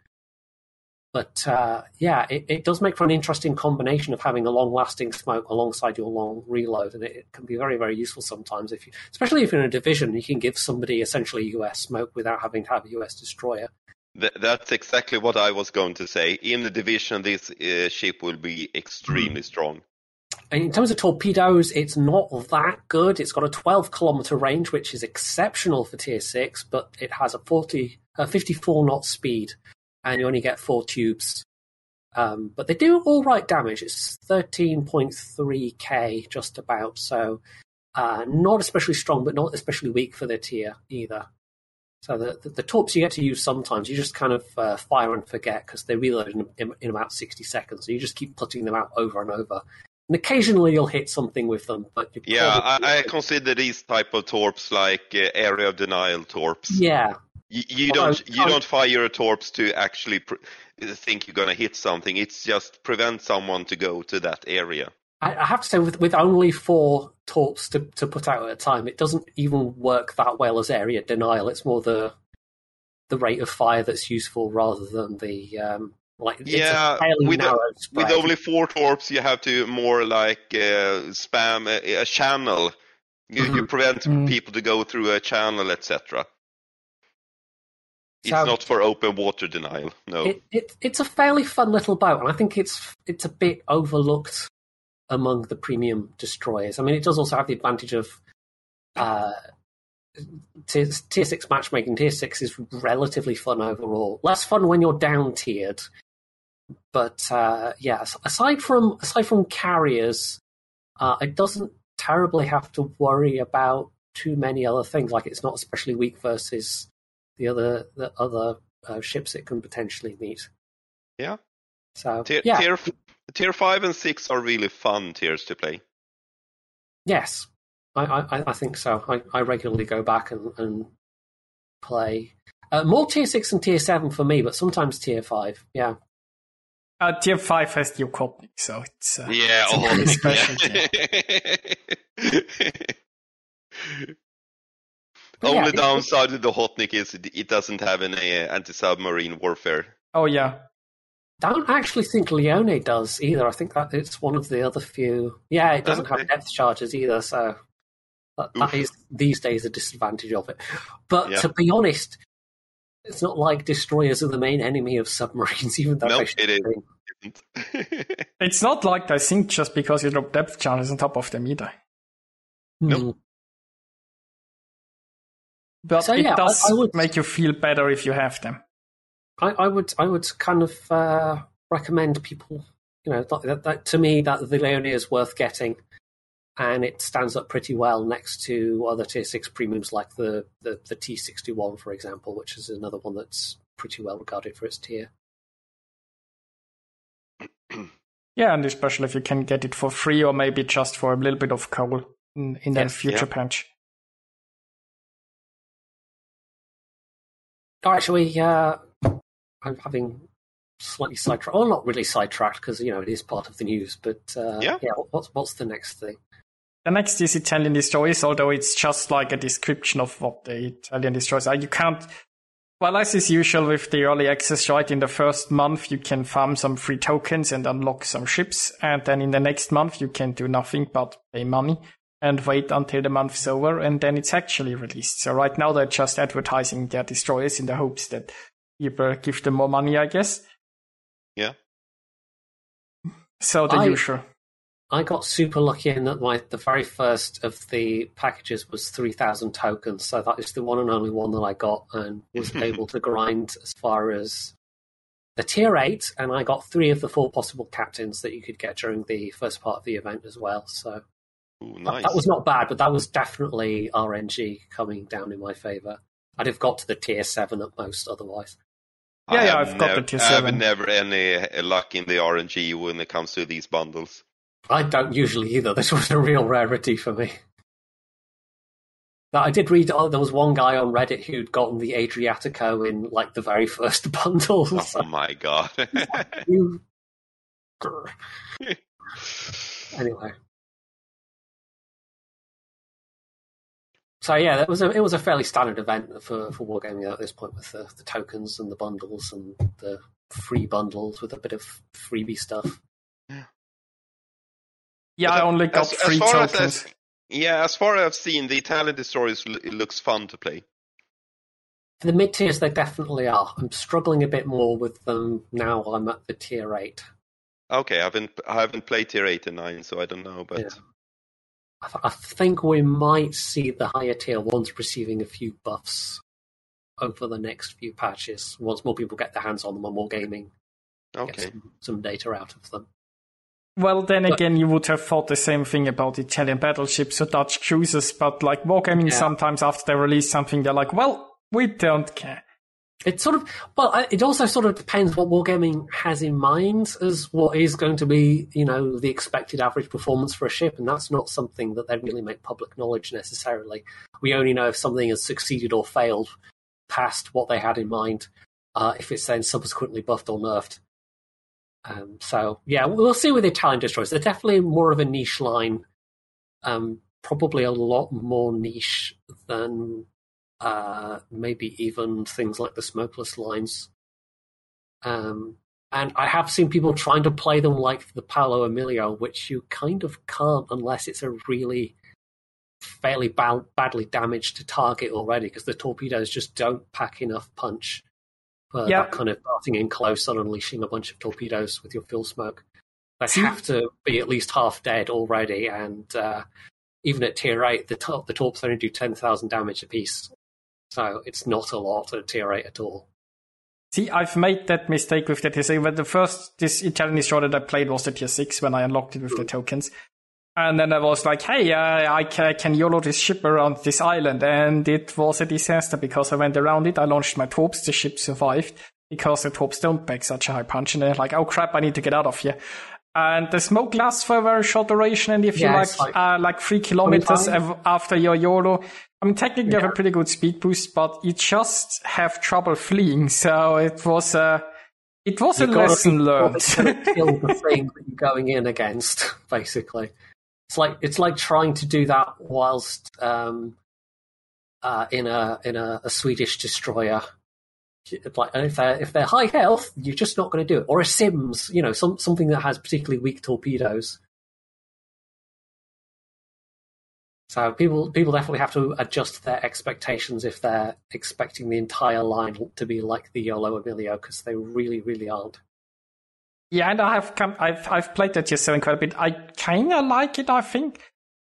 Speaker 3: But uh, yeah, it, it does make for an interesting combination of having a long-lasting smoke alongside your long reload, and it, it can be very, very useful sometimes. If you, especially if you're in a division, you can give somebody essentially US smoke without having to have a US destroyer.
Speaker 2: Th- that's exactly what I was going to say. In the division, this uh, ship will be extremely strong.
Speaker 3: In terms of torpedoes, it's not that good. It's got a 12 kilometer range, which is exceptional for tier 6, but it has a 40, uh, 54 knot speed, and you only get four tubes. Um, but they do all right damage. It's 13.3k, just about. So, uh, not especially strong, but not especially weak for their tier either. So the, the, the torps you get to use sometimes, you just kind of uh, fire and forget because they reload in, in, in, about 60 seconds. So you just keep putting them out over and over. And occasionally you'll hit something with them, but
Speaker 2: yeah, I, I, consider these type of torps like uh, area of denial torps.
Speaker 3: Yeah,
Speaker 2: you, you don't you don't fire a torps to actually pr- think you're gonna hit something. It's just prevent someone to go to that area.
Speaker 3: I, I have to say, with with only four torps to to put out at a time, it doesn't even work that well as area denial. It's more the the rate of fire that's useful rather than the um, like
Speaker 2: yeah, with, with only four torps, you have to more like uh, spam a, a channel. You, mm-hmm. you prevent mm-hmm. people to go through a channel, etc. It's so, not for open water denial. No,
Speaker 3: it, it, it's a fairly fun little boat, and I think it's it's a bit overlooked among the premium destroyers. I mean, it does also have the advantage of uh, tier, tier six matchmaking. Tier six is relatively fun overall. Less fun when you're down tiered but uh, yeah, aside from aside from carriers, uh, it doesn't terribly have to worry about too many other things. Like it's not especially weak versus the other the other uh, ships it can potentially meet.
Speaker 2: Yeah.
Speaker 3: So
Speaker 2: tier,
Speaker 3: yeah.
Speaker 2: tier tier five and six are really fun tiers to play.
Speaker 3: Yes, I I, I think so. I, I regularly go back and, and play. Uh, more tier six and tier seven for me, but sometimes tier five. Yeah.
Speaker 1: Uh, tier 5 has the Okhotnik, so it's, uh,
Speaker 2: yeah,
Speaker 1: it's
Speaker 2: really
Speaker 1: special.
Speaker 2: Only yeah, downside of the Okhotnik is it doesn't have any uh, anti-submarine warfare.
Speaker 1: Oh yeah.
Speaker 3: Don't actually think Leone does either. I think that it's one of the other few. Yeah, it doesn't okay. have depth charges either, so that, that is these days a disadvantage of it. But yeah. to be honest, it's not like destroyers are the main enemy of submarines, even though
Speaker 2: nope, it
Speaker 1: is. it's not like I think just because you drop depth charges on top of them either.
Speaker 3: No. Nope.
Speaker 1: But so, it yeah, does I, I would, make you feel better if you have them.
Speaker 3: I, I would, I would kind of uh, recommend people. You know, that, that, to me, that the Leone is worth getting and it stands up pretty well next to other tier six premiums like the, the, the T61, for example, which is another one that's pretty well regarded for its tier.
Speaker 1: Yeah, and especially if you can get it for free or maybe just for a little bit of coal in, in yes, future yeah. patch.
Speaker 3: All right, shall we? Uh, I'm having slightly sidetracked. Well, not really sidetracked because you know it is part of the news. But uh,
Speaker 2: yeah,
Speaker 3: yeah. What's what's the next thing?
Speaker 1: The next is Italian destroyers, although it's just like a description of what the Italian destroyers are. You can't, well, as is usual with the early access, right? In the first month, you can farm some free tokens and unlock some ships. And then in the next month, you can do nothing but pay money and wait until the month's over. And then it's actually released. So right now, they're just advertising their destroyers in the hopes that people give them more money, I guess.
Speaker 2: Yeah.
Speaker 1: So the I, usual.
Speaker 3: I got super lucky in that my the very first of the packages was three thousand tokens, so that is the one and only one that I got, and was able to grind as far as the tier eight, and I got three of the four possible captains that you could get during the first part of the event as well. So
Speaker 2: Ooh, nice.
Speaker 3: that, that was not bad, but that was definitely RNG coming down in my favor. I'd have got to the tier seven at most otherwise.
Speaker 1: Yeah, yeah, I've got the tier seven.
Speaker 2: I've never any luck in the RNG when it comes to these bundles.
Speaker 3: I don't usually either. This was a real rarity for me. But I did read. Oh, there was one guy on Reddit who'd gotten the Adriatico in like the very first bundle.
Speaker 2: Oh my god!
Speaker 3: anyway, So yeah, it was a it was a fairly standard event for for wargaming at this point with the, the tokens and the bundles and the free bundles with a bit of freebie stuff.
Speaker 1: Yeah, I only got
Speaker 2: As,
Speaker 1: three
Speaker 2: as far as,
Speaker 1: tokens.
Speaker 2: as yeah, as far as I've seen, the Italian destroyers it looks fun to play.
Speaker 3: For the mid tiers, they definitely are. I'm struggling a bit more with them now. I'm at the tier eight.
Speaker 2: Okay, I haven't I haven't played tier eight and nine, so I don't know. But
Speaker 3: Yeah. I, th- I think we might see the higher tier ones receiving a few buffs over the next few patches once more people get their hands on them and more gaming get
Speaker 2: okay,
Speaker 3: some, some data out of them.
Speaker 1: Well, then
Speaker 3: But-
Speaker 1: again, you would have thought the same thing about Italian battleships or Dutch cruisers, but like Wargaming,
Speaker 3: Yeah.
Speaker 1: sometimes after they release something, they're like, well, we don't care.
Speaker 3: It sort of well, it also sort of depends what wargaming has in mind as what is going to be, you know, the expected average performance for a ship, and that's not something that they really make public knowledge necessarily. We only know if something has succeeded or failed past what they had in mind, uh, if it's then subsequently buffed or nerfed. Um, so yeah, we'll see with Italian destroyers. They're definitely more of a niche line, um, probably a lot more niche than uh, maybe even things like the smokeless lines. Um, and I have seen people trying to play them like the Paolo Emilio, which you kind of can't unless it's a really fairly ba- badly damaged target already, because the torpedoes just don't pack enough punch for
Speaker 1: Yeah.
Speaker 3: that kind of darting in close and unleashing a bunch of torpedoes with your fuel smoke. They
Speaker 1: See-
Speaker 3: have to be at least half dead already, and uh, even at tier eight, the top the torps only do ten thousand damage apiece, so it's not a lot at tier eight at all.
Speaker 1: See, I've made that mistake with the tier 6. But the first this Italian destroyer that I played was the tier 6 when I unlocked it with the tokens. And then I was like, hey, uh, I can, can YOLO this ship around this island. And it was a disaster because I went around it. I launched my torps. The ship survived because the torps don't pack such a high punch. And they're like, oh crap, I need to get out of here. And the smoke lasts for a very short duration. And if
Speaker 3: Yeah,
Speaker 1: you like,
Speaker 3: like
Speaker 1: uh, like three kilometers av- after your YOLO, I mean, technically you have a pretty good speed boost, but you just have trouble fleeing. So it was a, it was a
Speaker 3: You've gotta
Speaker 1: lesson learned.
Speaker 3: you kill the thing that you're going in against. Basically, it's like it's like trying to do that whilst um, uh, in a in a, a Swedish destroyer. Like if they're if they're high health, you're just not going to do it. Or a Sims, you know, some something that has particularly weak torpedoes. So people people definitely have to adjust their expectations if they're expecting the entire line to be like the YOLO Emilio because they really really aren't.
Speaker 1: Yeah, and I have come, I've I've played that seven quite a bit. I kind of like it, I think,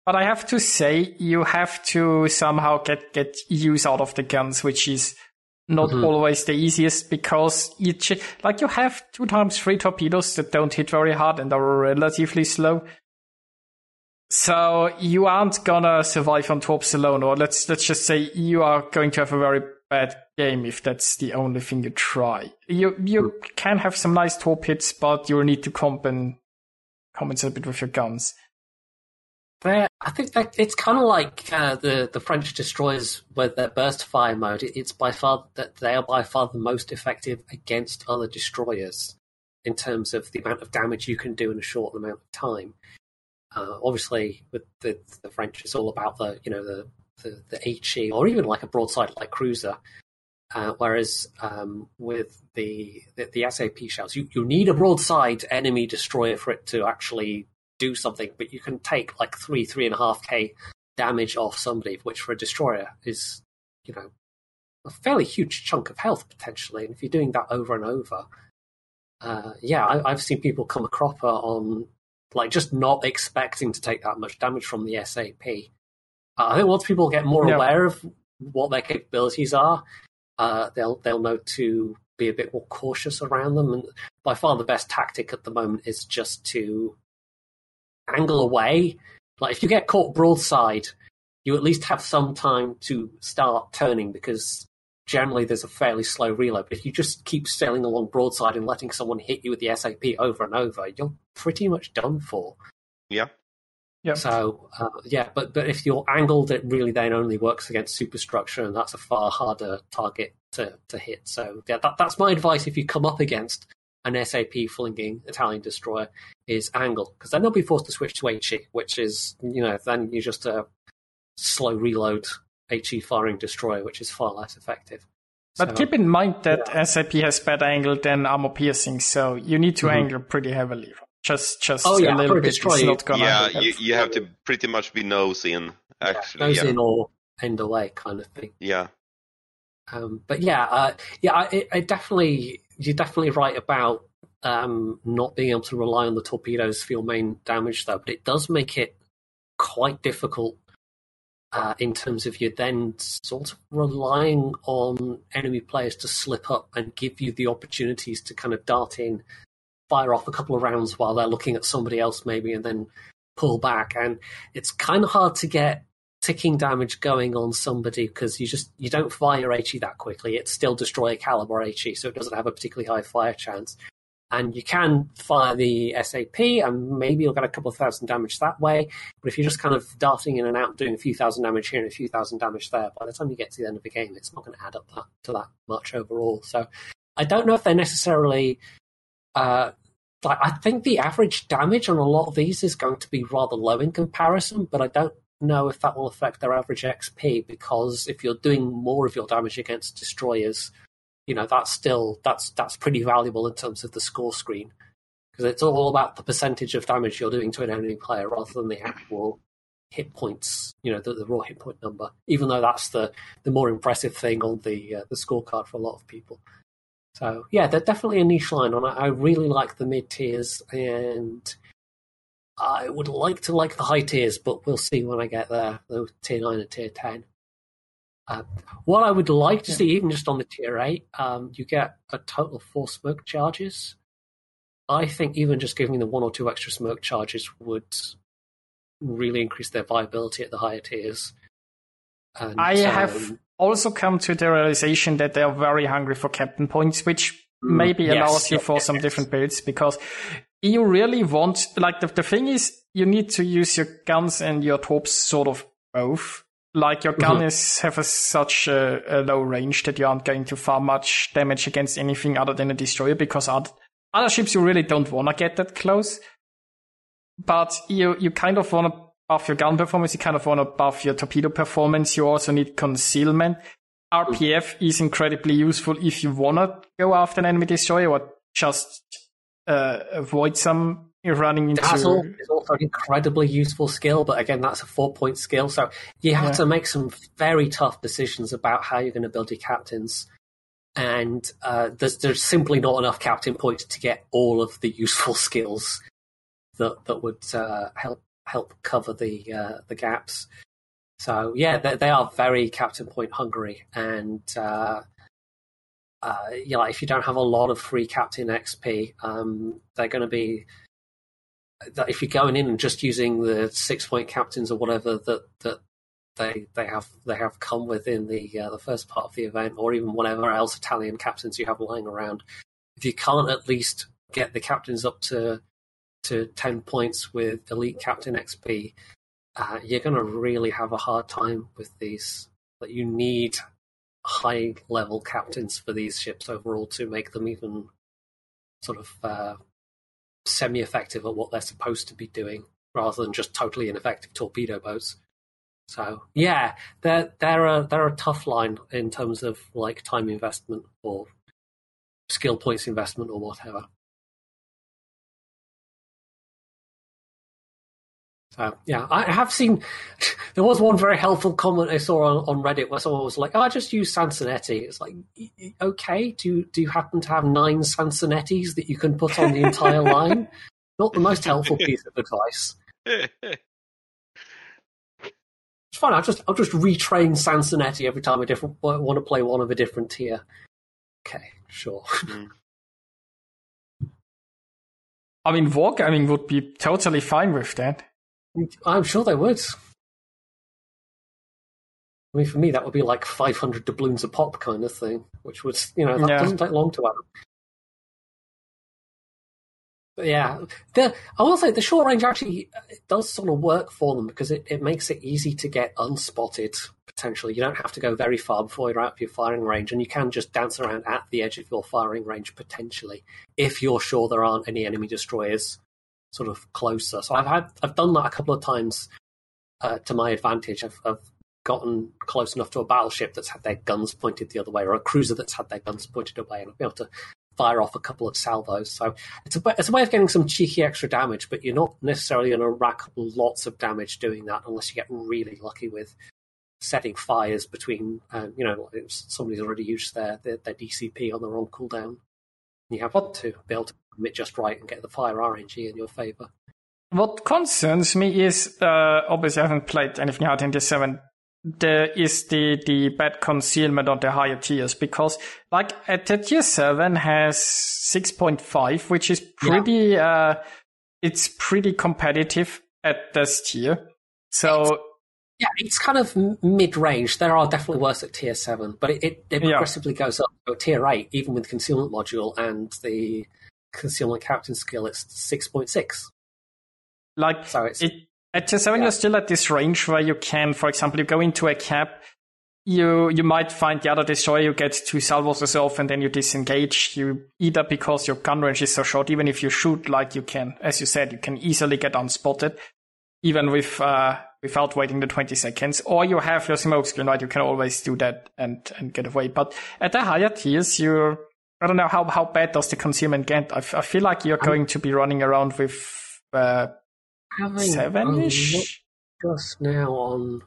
Speaker 1: but I have to say you have to somehow get get use out of the guns, which is not
Speaker 3: Mhm.
Speaker 1: always the easiest because you ch- like you have two times three torpedoes that don't hit very hard and are relatively slow. So you aren't gonna survive on torps alone, or let's let's just say you are going to have a very bad game if that's the only thing you try. You you can have some nice torp hits, but you'll need to compen, compensate a bit with your guns.
Speaker 3: They're, I think that it's kind of like uh, the the French destroyers with their burst fire mode. It- It's by far that they are by far the most effective against other destroyers in terms of the amount of damage you can do in a short amount of time. Uh, obviously, with the the French, it's all about the you know the the, the HE or even like a broadside like cruiser. Uh, whereas um, with the, the the SAP shells, you, you need a broadside enemy destroyer for it to actually do something, but you can take like three, three and a half k damage off somebody, which for a destroyer is, you know, a fairly huge chunk of health potentially. And if you're doing that over and over, uh, yeah, I, I've seen people come a cropper on like just not expecting to take that much damage from the SAP. Uh, I think once people get more
Speaker 1: Yeah.
Speaker 3: aware of what their capabilities are, uh, they'll they'll know to be a bit more cautious around them. And by far the best tactic at the moment is just to angle away. Like if you get caught broadside, you at least have some time to start turning because generally there's a fairly slow reload. But if you just keep sailing along broadside and letting someone hit you with the SAP over and over, you're pretty much done for.
Speaker 2: Yeah.
Speaker 1: Yeah.
Speaker 3: So uh, yeah, but but if you're angled, it really then only works against superstructure, and that's a far harder target to, to hit. So yeah, that, that's my advice. If you come up against an SAP flinging Italian destroyer, is angle because then they'll be forced to switch to HE, which is you know then you're just a slow reload HE firing destroyer, which is far less effective.
Speaker 1: But so, keep in mind that yeah. SAP has better angle than armor piercing, so you need to mm-hmm. angle pretty heavily. Just, just
Speaker 3: oh, yeah,
Speaker 1: a little bit. It's
Speaker 2: not gonna yeah, you, you have to pretty much be nose in. Actually,
Speaker 3: yeah, nose yeah. in or end away, kind of thing.
Speaker 2: Yeah.
Speaker 3: Um, but yeah, uh, yeah, I, I, definitely, you're definitely right about um, not being able to rely on the torpedoes for your main damage, though. But it does make it quite difficult uh, in terms of you then sort of relying on enemy players to slip up and give you the opportunities to kind of dart in, fire off a couple of rounds while they're looking at somebody else maybe, and then pull back. And it's kind of hard to get ticking damage going on somebody because you just you don't fire HE that quickly. It's still destroyer caliber HE, so it doesn't have a particularly high fire chance and you can fire the SAP, and maybe you'll get a couple of thousand damage that way. But if you're just kind of darting in and out, doing a few thousand damage here and a few thousand damage there, by the time you get to the end of the game, it's not going to add up that, to that much overall. So I don't know if they're necessarily. Uh, I think the average damage on a lot of these is going to be rather low in comparison, but I don't know if that will affect their average XP because if you're doing more of your damage against destroyers you know that's still that's that's pretty valuable in terms of the score screen because it's all about the percentage of damage you're doing to an enemy player rather than the actual hit points, you know, the, the raw hit point number. Even though that's the the more impressive thing on the uh, the scorecard for a lot of people. So yeah, they're definitely a niche line, and I, I really like the mid tiers, and I would like to like the high tiers, but we'll see when I get there. The tier nine and tier ten. Uh, what I would like to yeah. see, even just on the tier eight, um, you get a total of four smoke charges. I think even just giving them one or two extra smoke charges would really increase their viability at the higher tiers.
Speaker 1: And, I um, have also come to the realization that they are very hungry for captain points, which mm, maybe yes, allows you for some different builds because you really want, like, the, the thing is, you need to use your guns and your torps sort of both like your gun mm-hmm. is have a, such a, a, low range that you aren't going to far much damage against anything other than a destroyer because other, other ships you really don't want to get that close. But you you kind of want to buff your gun performance. You kind of want to buff your torpedo performance. You also need concealment. RPF is incredibly useful if you want to go after an enemy destroyer or just uh, avoid some you're running into.
Speaker 3: Dazzle is also an incredibly useful skill, but again, that's a four point skill. So you have yeah. to make some very tough decisions about how you're going to build your captains. And uh, there's, there's simply not enough captain points to get all of the useful skills that that would uh, help help cover the uh, the gaps. So yeah, they, they, are very captain point hungry, and uh, uh, if you don't have a lot of free captain XP, um, they're going to be that if you're going in and just using the six point captains or whatever that that they they have they have come within the uh, the first part of the event, or even whatever else Italian captains you have lying around, if you can't at least get the captains up to to ten points with elite captain XP, uh, you're going to really have a hard time with these. But you need high level captains for these ships overall to make them even sort of uh, semi-effective at what they're supposed to be doing, rather than just totally ineffective torpedo boats. So yeah, they're they're a they're a tough line in terms of like time investment or skill points investment or whatever. So yeah, I have seen. There was one very helpful comment I saw on, on Reddit where someone was like, "Oh, I just use Sansonetti." It's like, okay, do you, do you happen to have nine Sansonettis that you can put on the entire line? Not the most helpful piece of advice. it's fine. I'll just I'll just retrain Sansonetti every time I different want to play one of a different tier. Okay, sure. Mm.
Speaker 1: I mean, wargaming would be totally fine with that.
Speaker 3: I'm sure they would. I mean, for me, that would be like 500 doubloons a pop kind of thing, which would, you know, that yeah. doesn't take long to add. But yeah, the, I will say the short range actually does sort of work for them because it, it makes it easy to get unspotted potentially. You don't have to go very far before you're out of your firing range, and you can just dance around at the edge of your firing range potentially if you're sure there aren't any enemy destroyers sort of closer. So I've had I've done that a couple of times uh, to my advantage. I've, I've gotten close enough to a battleship that's had their guns pointed the other way, or a cruiser that's had their guns pointed away, and be able to fire off a couple of salvos. So it's a, it's a way of getting some cheeky extra damage, but you're not necessarily going to rack up lots of damage doing that unless you get really lucky with setting fires between, um, you know, somebody's already used their, their, their DCP on their own cooldown. You have to be able to commit just right and get the fire RNG in your favor.
Speaker 1: What concerns me is, uh, obviously I haven't played anything out in the 7 the is the the bad concealment on the higher tiers because like at the tier seven has six point five, which is pretty yeah. uh it's pretty competitive at this tier. So
Speaker 3: it's, yeah, it's kind of mid range. There are definitely worse at tier seven, but it, it, it progressively yeah. goes up to tier eight, even with the concealment module and the concealment captain skill. It's six point six.
Speaker 1: Like so it's, it at tier 7, yeah. you're still at this range where you can, for example, you go into a cap, you you might find the other destroyer, you get two salvos yourself, and then you disengage. You either because your gun range is so short, even if you shoot like you can, as you said, you can easily get unspotted, even with uh, without waiting the 20 seconds, or you have your smoke screen, right? You can always do that and and get away. But at the higher tiers, you I don't know how how bad does the concealment get. I, I feel like you're going to be running around with uh, seven-ish
Speaker 3: just now on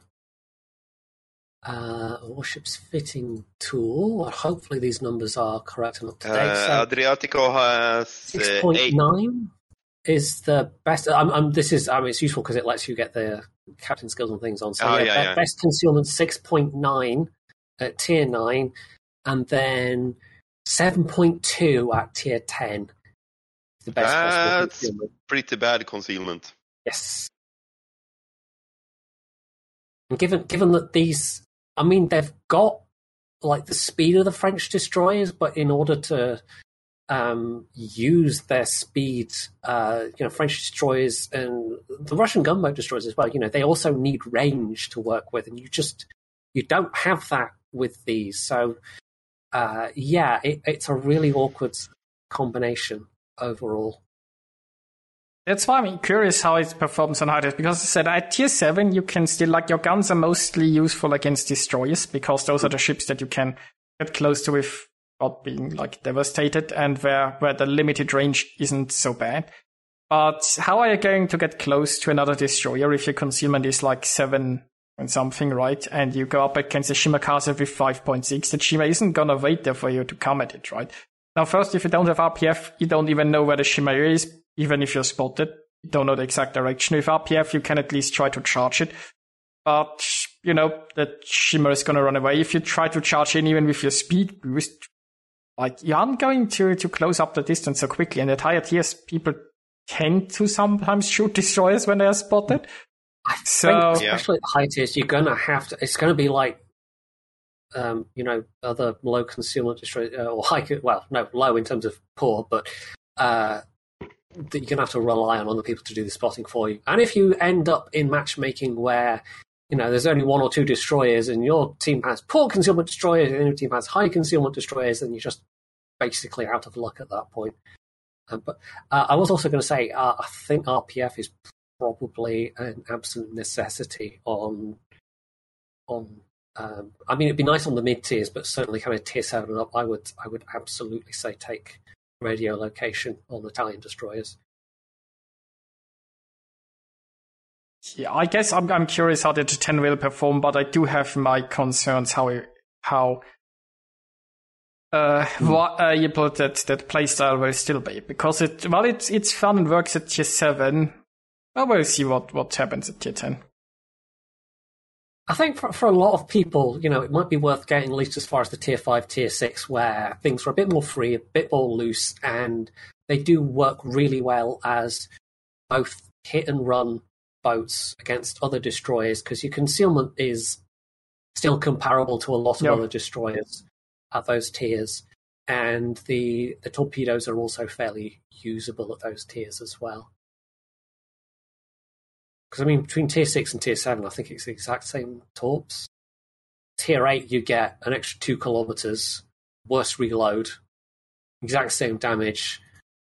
Speaker 3: uh, Warship's fitting tool. Hopefully, these numbers are correct and up to date.
Speaker 2: Uh, so Adriatico has uh,
Speaker 3: six point nine is the best. I'm, I'm, this is I mean it's useful because it lets you get the captain skills and things on. So
Speaker 2: oh,
Speaker 3: yeah,
Speaker 2: yeah, yeah.
Speaker 3: best concealment six point nine at tier nine, and then seven point two at tier ten.
Speaker 2: The best That's pretty bad concealment.
Speaker 3: Yes. And given given that these, I mean, they've got like the speed of the French destroyers, but in order to um, use their speed, uh, you know, French destroyers and the Russian gunboat destroyers as well. You know, they also need range to work with, and you just you don't have that with these. So, uh, yeah, it, it's a really awkward combination overall.
Speaker 1: That's why I'm curious how it performs on hardest because I said at tier 7 you can still like your guns are mostly useful against destroyers because those are the ships that you can get close to without being like devastated and where where the limited range isn't so bad. But how are you going to get close to another destroyer if your concealment is like 7 and something, right? And you go up against a Shimakaze with 5.6, the Shima isn't gonna wait there for you to come at it, right? Now, first, if you don't have RPF, you don't even know where the Shima is even if you're spotted. You don't know the exact direction. With RPF, you can at least try to charge it. But, you know, the Shima is to run away. If you try to charge in, even with your speed boost, like, you aren't going to, to close up the distance so quickly. And at higher tiers, people tend to sometimes shoot destroyers when they are spotted.
Speaker 3: I so, think, especially at the high tiers, you're going to have to, it's going to be like, um, you know, other low concealment destroyers, uh, or high, well, no, low in terms of poor, but, uh, that you're going to have to rely on other people to do the spotting for you. And if you end up in matchmaking where you know there's only one or two destroyers and your team has poor concealment destroyers and your team has high concealment destroyers, then you're just basically out of luck at that point. Um, but uh, I was also going to say uh, I think RPF is probably an absolute necessity on on. Um, I mean, it'd be nice on the mid tiers, but certainly kind of tier seven and up, I would I would absolutely say take radio location on Italian destroyers.
Speaker 1: Yeah, I guess I'm I'm curious how the 10 will perform, but I do have my concerns how how uh, mm. what uh, you put that that playstyle will still be because it well it's it's fun and works at tier seven. Well, we'll see what what happens at tier ten.
Speaker 3: I think for, for a lot of people, you know, it might be worth getting at least as far as the tier five, tier six, where things are a bit more free, a bit more loose, and they do work really well as both hit and run boats against other destroyers because your concealment is still comparable to a lot of yep. other destroyers at those tiers, and the the torpedoes are also fairly usable at those tiers as well. Because I mean, between tier six and tier seven, I think it's the exact same torps. Tier eight, you get an extra two kilometers, worse reload, exact same damage,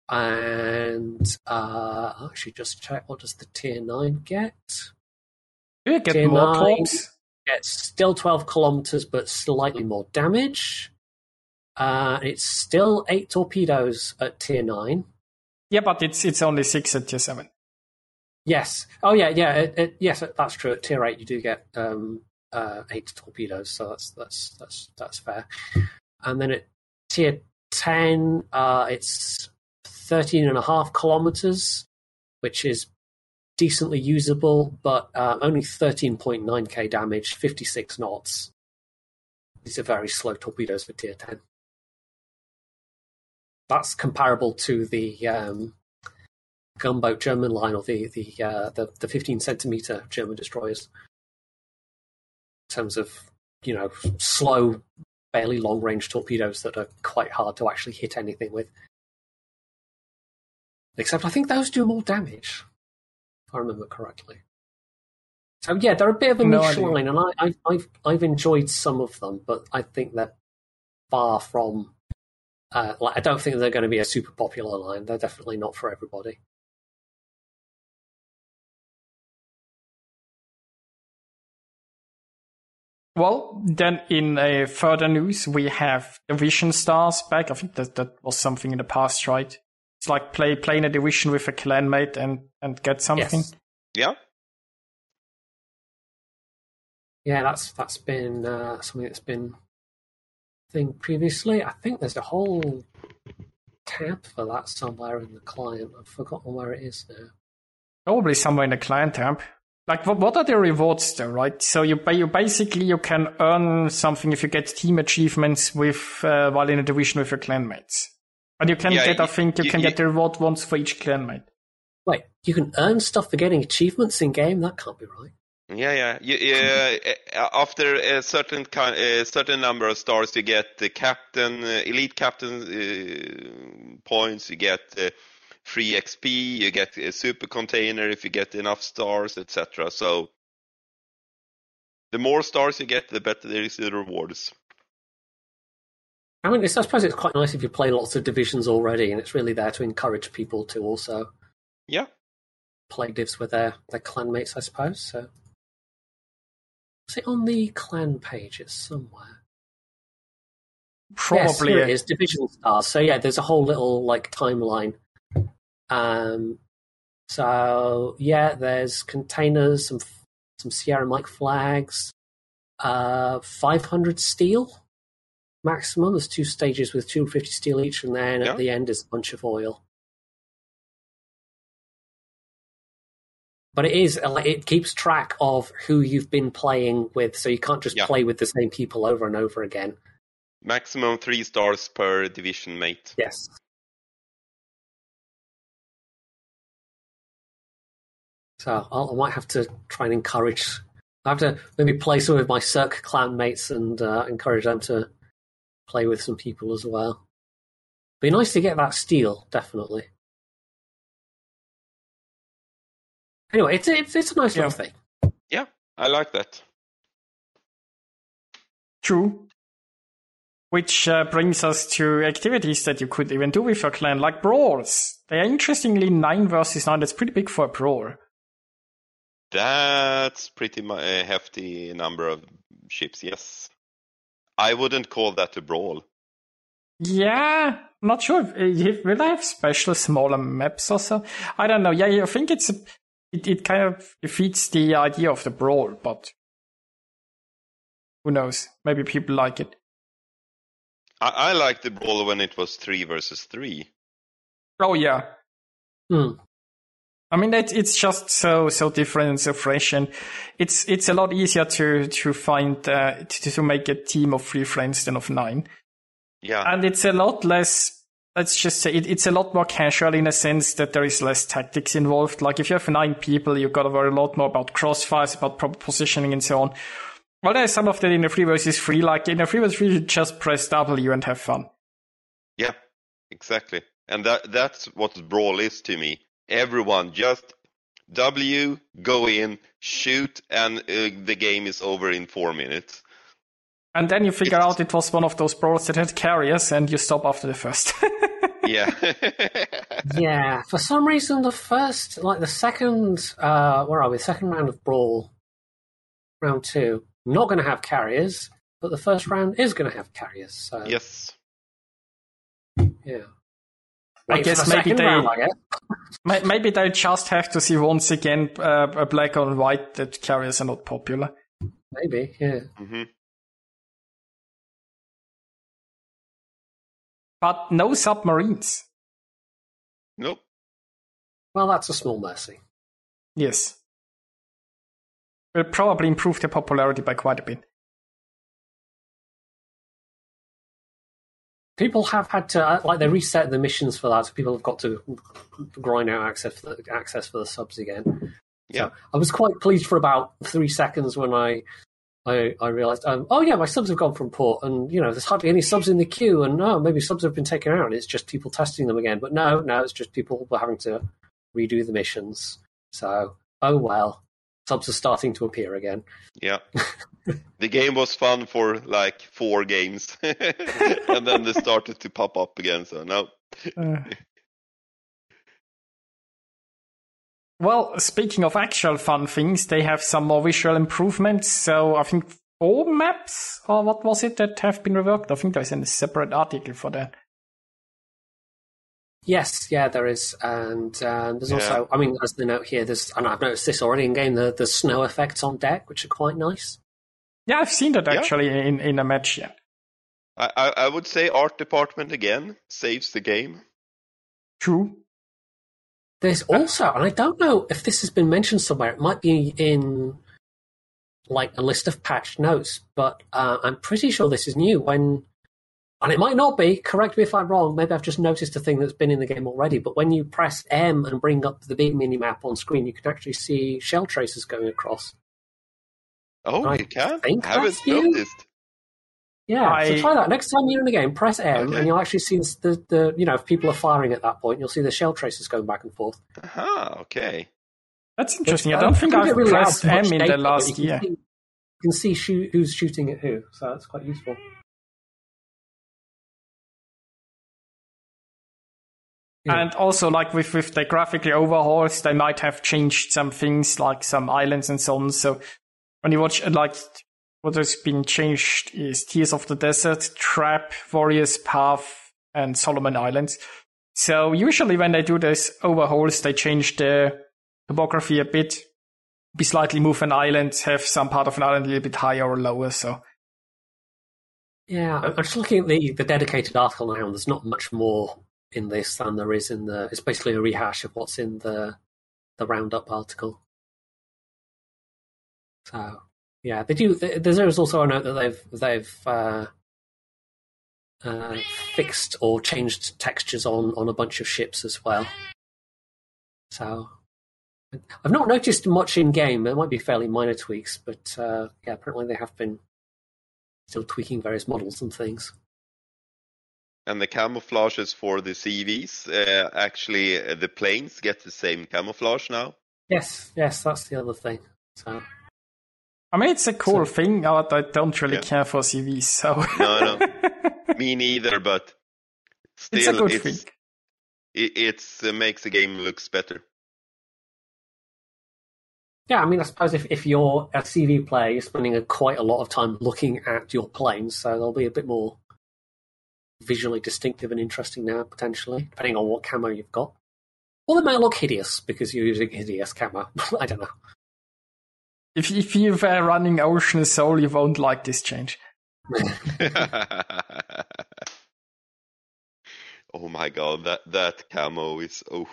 Speaker 3: and uh, I actually just check what does the tier nine get?
Speaker 1: Do you get tier more torps?
Speaker 3: It's still 12 kilometers, but slightly more damage. Uh, it's still eight torpedoes at tier nine.
Speaker 1: Yeah, but it's it's only six at tier seven.
Speaker 3: Yes. Oh, yeah, yeah. It, it, yes, that's true. At tier eight, you do get um, uh, eight torpedoes, so that's that's that's that's fair. And then at tier ten, uh, it's 13 and a half kilometers, which is decently usable, but uh, only 13.9k damage, 56 knots. These are very slow torpedoes for tier 10. That's comparable to the um, gunboat German line or the the, uh, the the 15 centimeter German destroyers. In terms of you know slow, fairly long range torpedoes that are quite hard to actually hit anything with. Except I think those do more damage, if I remember correctly. So yeah, they're a bit of a
Speaker 1: No
Speaker 3: niche
Speaker 1: idea.
Speaker 3: line, and I, I, I've I've enjoyed some of them, but I think they're far from. Uh, like I don't think they're going to be a super popular line. They're definitely not for everybody.
Speaker 1: Well, then in uh, further news, we have Division Stars back. I think that that was something in the past, right? It's like play playing a division with a clanmate and and get something.
Speaker 3: Yes.
Speaker 2: Yeah.
Speaker 3: Yeah, that's that's been uh, something that's been thing previously. I think there's a whole tab for that somewhere in the client. I've forgotten where it is now.
Speaker 1: Probably somewhere in the client tab. Like what, what are the rewards though, right? So you you basically you can earn something if you get team achievements with uh, while in a division with your clanmates. And you can
Speaker 2: Yeah,
Speaker 1: get, I think, you,
Speaker 2: you-
Speaker 1: can
Speaker 2: you-
Speaker 1: get the reward once for each clanmate.
Speaker 3: Wait, you can earn stuff for getting achievements in game? That can't be right.
Speaker 2: Yeah, yeah. You, uh, uh, after a certain kind, a certain number of stars, you get the captain, uh, elite captain uh, points. You get uh, free XP. You get a super container if you get enough stars, etc. So the more stars you get, the better there is the rewards.
Speaker 3: I mean, it's, I suppose it's quite nice if you play lots of divisions already, and it's really there to encourage people to also
Speaker 2: Yeah.
Speaker 3: play divs with their, their clanmates, I suppose. So, is it on the clan page? It's somewhere.
Speaker 1: Probably.
Speaker 3: here
Speaker 1: uh,
Speaker 3: it is, division stars. So yeah, there's a whole little like timeline. Um, so yeah, there's containers, some some Sierra Mike flags, uh, 500 steel maximum. There's two stages with 250 steel each, and then
Speaker 2: Yeah.
Speaker 3: at the end is a bunch of oil. But it is it keeps track of who you've been playing with, so you can't just
Speaker 2: Yeah.
Speaker 3: play with the same people over and over again.
Speaker 2: Maximum three stars per division mate.
Speaker 3: Yes. So I'll, I might have to try and encourage. I have to maybe play some with my Cirque clan mates and uh, encourage them to play with some people as well. Be nice to get that steel, definitely. Anyway, it's it's, it's a nice little
Speaker 1: Yeah.
Speaker 2: I like that.
Speaker 1: True. Which uh, brings us to activities that you could even do with your clan, like brawls. They are interestingly 9 versus 9. That's pretty big for a brawl.
Speaker 2: That's pretty mu- a hefty number of ships. Yes. I wouldn't call that a brawl.
Speaker 1: Yeah, not sure. If, if, will I have special smaller maps or so? I don't know. Yeah, I think it's it, it kind of defeats the idea of the brawl, but who knows? Maybe people like it.
Speaker 2: I, I like the brawl when it was three versus three.
Speaker 1: Oh yeah,
Speaker 3: Hmm.
Speaker 1: I mean, it's it's just so so different and so fresh, and it's it's a lot easier to to find uh, to, to make a team of three friends than of nine,
Speaker 2: Yeah.
Speaker 1: and it's a lot less. Let's just say it, it's a lot more casual in a sense that there is less tactics involved. Like if you have nine people, you've got to worry a lot more about crossfires, about proper positioning, and so on. Well, there's some of that in the free versus three. Like in the free versus three, you just press W and have fun.
Speaker 2: Yeah, exactly. And that that's what brawl is to me. Everyone just W, go in, shoot, and uh, the game is over in four minutes.
Speaker 1: And then you figure
Speaker 2: It's-
Speaker 1: out it was one of those brawls that had carriers, and you stop after the first.
Speaker 2: Yeah.
Speaker 3: yeah, for some reason, the first, like the second, uh, where are we? Second round of Brawl, round two. not going to have carriers, but the first round is going to have carriers. So
Speaker 2: Yes.
Speaker 3: yeah.
Speaker 1: I guess
Speaker 3: the
Speaker 1: maybe they-
Speaker 3: round, I
Speaker 1: Maybe they just have to see once again uh, a black and white that carriers are not popular.
Speaker 3: Maybe, yeah.
Speaker 2: hmm
Speaker 1: But no submarines.
Speaker 2: Nope.
Speaker 3: Well, that's a small mercy.
Speaker 1: Yes. Will probably improve their popularity by quite a bit.
Speaker 3: People have had to uh, like they reset the missions for that, so people have got to grind out access for the, access for the subs again.
Speaker 2: Yeah.
Speaker 3: So I was quite pleased for about three seconds when I I, I realised, um, oh yeah, my subs have gone from port, and you know there's hardly any subs in the queue, and oh maybe subs have been taken out, and it's just people testing them again. But no, no, it's just people were having to redo the missions. So oh well, subs are starting to appear again.
Speaker 2: Yeah. the game was fun for like four games, and then they started to pop up again. So no.
Speaker 1: Uh. Well, speaking of actual fun things, they have some more visual improvements. So I think four maps, or what was it, that have been reworked? I think there's a separate article for that.
Speaker 3: Yes, yeah, there is, and um, there's
Speaker 2: Yeah.
Speaker 3: also, I mean, as the note here, there's, and I've noticed this already in game, the the snow effects on deck, which are quite nice.
Speaker 1: Yeah, I've seen that
Speaker 2: Yeah.
Speaker 1: actually in, in a match. Yeah,
Speaker 2: I, I, I would say art department again saves the game.
Speaker 1: true.
Speaker 3: There's also, and I don't know if this has been mentioned somewhere. It might be in like a list of patched notes, but uh, I'm pretty sure this is new. When, and it might not be. Correct me if I'm wrong. Maybe I've just noticed a thing that's been in the game already. But when you press M and bring up the big mini map on screen, you can actually see shell traces going across.
Speaker 2: Oh,
Speaker 3: I
Speaker 2: you can?
Speaker 3: think
Speaker 2: I haven't
Speaker 3: that's you.
Speaker 2: noticed.
Speaker 3: Yeah,
Speaker 1: I-
Speaker 3: so try that next time you're in the game. Press M,
Speaker 2: Okay.
Speaker 3: and you'll actually see the, the, the you know if people are firing at that point, you'll see the shell traces going back and forth.
Speaker 2: Aha, okay.
Speaker 1: That's interesting. I
Speaker 3: Uh,
Speaker 1: don't think
Speaker 3: it
Speaker 1: I've
Speaker 3: really
Speaker 1: pressed M in
Speaker 3: data,
Speaker 1: the
Speaker 3: but
Speaker 1: last
Speaker 3: you can
Speaker 1: year.
Speaker 3: see- You can see shoot, who's shooting at who, so that's quite useful. Yeah.
Speaker 1: And also, like with, with the graphically overhauls, they might have changed some things, like some islands and so on. So when you watch, like, what has been changed is Tears of the Desert, Trap, Warriors Path, and Solomon Islands. So usually when they do these overhauls, they change the topography a bit, be slightly move an island, have some part of an island a little bit higher or lower. So
Speaker 3: Yeah, I'm I'm just looking at the, the dedicated article now, and there's not much more in this than there is in the. It's basically a rehash of what's in the the roundup article. So yeah, they do. th- There's also a note that they've they've uh, uh, fixed or changed textures on on a bunch of ships as well. So I've not noticed much in game. There might be fairly minor tweaks, but uh, yeah, apparently they have been still tweaking various models and things.
Speaker 2: And the camouflages for the CVs, uh, actually, uh, the planes get the same camouflage now.
Speaker 3: Yes, yes, that's the other thing. So
Speaker 1: I mean, it's a cool
Speaker 3: So-
Speaker 1: thing, but I don't really
Speaker 2: Yeah.
Speaker 1: care for CVs. So
Speaker 2: No, no, Me neither, but still,
Speaker 1: it's a good
Speaker 2: it's,
Speaker 1: thing.
Speaker 2: it it's, uh, makes the game looks better.
Speaker 3: yeah, I mean, I suppose if, if you're a CV player, you're spending a, quite a lot of time looking at your planes, so they'll be a bit more visually distinctive and interesting now, potentially, depending on what camo you've got. Or they may look hideous because you're using hideous camo. I don't know.
Speaker 1: If if you were running Ocean Soul, you won't like this change.
Speaker 2: oh my god, that that camo is oh.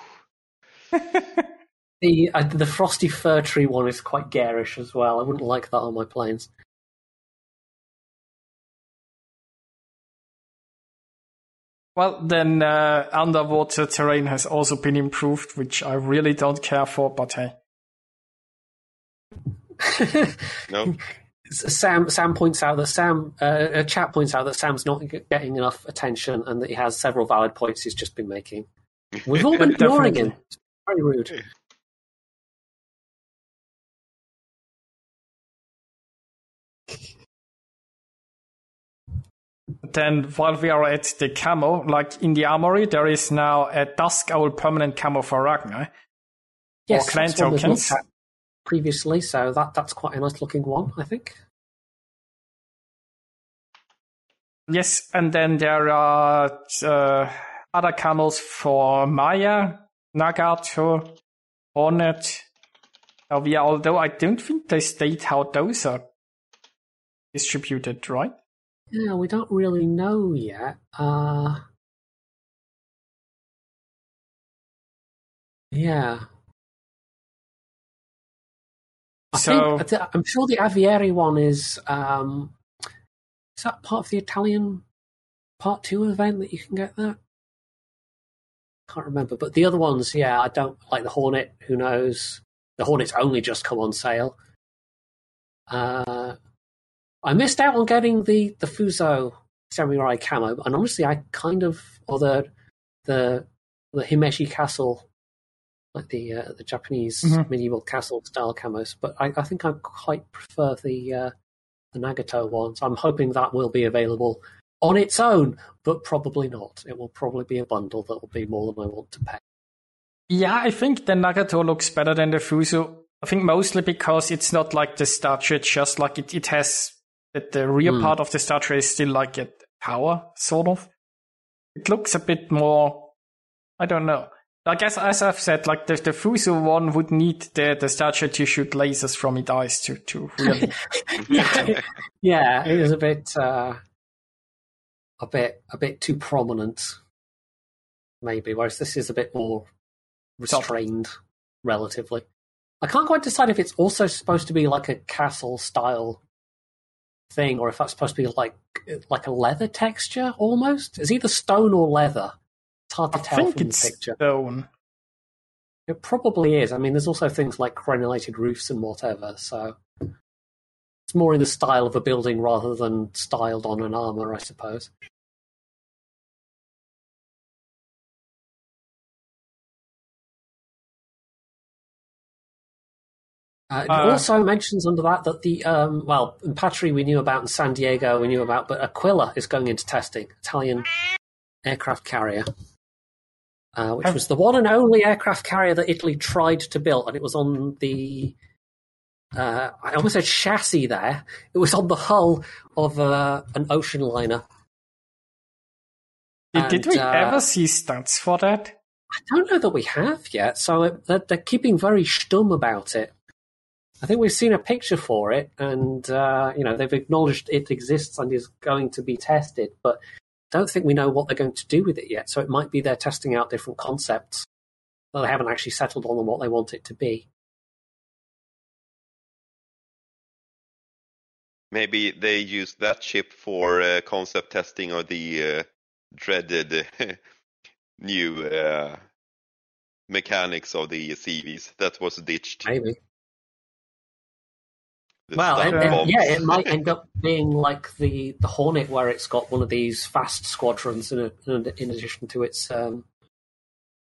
Speaker 3: The uh, the frosty fir tree one is quite garish as well. I wouldn't like that on my planes.
Speaker 1: Well, then uh, underwater terrain has also been improved, which I really don't care for. But hey,
Speaker 2: No,
Speaker 3: Sam Sam points out that Sam uh, a chat points out that Sam's not getting enough attention and that he has several valid points he's just been making. We've all been ignoring him. It's very rude.
Speaker 1: Then while we are at the camo, like in the armory, there is now a Dusk Owl permanent camo for Ragnar.
Speaker 3: Yes,
Speaker 1: clan
Speaker 3: that's one
Speaker 1: tokens.
Speaker 3: previously, so that that's quite a nice looking one, I think.
Speaker 1: Yes, and then there are uh, other camels for Maya, Nagato, Hornet, Elvia, although I don't think they state how those are distributed, right?
Speaker 3: Yeah, we don't really know yet. Uh, yeah. I
Speaker 1: So-
Speaker 3: think, I'm sure the Avieri one is. Um, is that part of the Italian part two event that you can get that? Can't remember, but the other ones, yeah, I don't like the Hornet. Who knows? The Hornet's only just come on sale. Uh, I missed out on getting the the Fuso samurai camo, and honestly, I kind of or the the the Himeji Castle, like the uh, the Japanese
Speaker 1: Mhm.
Speaker 3: medieval castle style camos. But I, I think I quite prefer the uh, the Nagato ones. I'm hoping that will be available on its own, but probably not. It will probably be a bundle that will be more than I want to pay.
Speaker 1: Yeah, I think the Nagato looks better than the Fuso. I think mostly because it's not like the statue, it's just like it, it has that the rear
Speaker 3: Hmm.
Speaker 1: part of the statue is still like a tower, sort of. It looks a bit more, I don't know. I guess as I've said, like the, the Fuso one would need the, the statue to shoot lasers from its eyes to, to really.
Speaker 3: yeah, yeah, it is a bit, uh, a bit, a bit too prominent, maybe. Whereas this is a bit more restrained, relatively. I can't quite decide if it's also supposed to be like a castle style thing, or if that's supposed to be like like a leather texture almost. It's either stone or leather. It's hard
Speaker 1: I
Speaker 3: to tell
Speaker 1: think
Speaker 3: from the
Speaker 1: it's
Speaker 3: picture.
Speaker 1: stone.
Speaker 3: It probably is. I mean, there's also things like granulated roofs and whatever, so it's more in the style of a building rather than styled on an armor, I suppose. Uh, it
Speaker 1: Uh,
Speaker 3: also mentions under that that the um, well, Patrie we knew about, in San Diego we knew about, but Aquila is going into testing. Italian aircraft carrier, uh, which
Speaker 1: Have-
Speaker 3: was the one and only aircraft carrier that Italy tried to build, and it was on the. Uh, I almost said chassis there. It was on the hull of uh, an ocean liner.
Speaker 1: Did, did we
Speaker 3: uh,
Speaker 1: ever see stats for that?
Speaker 3: I don't know that we have yet, so it, they're, they're keeping very stum about it. I think we've seen a picture for it, and uh, you know they've acknowledged it exists and is going to be tested, but don't think we know what they're going to do with it yet. So it might be they're testing out different concepts, but they haven't actually settled on what they want it to be.
Speaker 2: Maybe they used that chip for uh, concept testing of the uh, dreaded new uh, mechanics of the CVs that was ditched.
Speaker 3: Maybe.
Speaker 2: The
Speaker 3: Well,
Speaker 2: stun
Speaker 3: it, it- yeah, it might end up being like the the Hornet, where it's got one of these fast squadrons in, a, in, in addition to its um,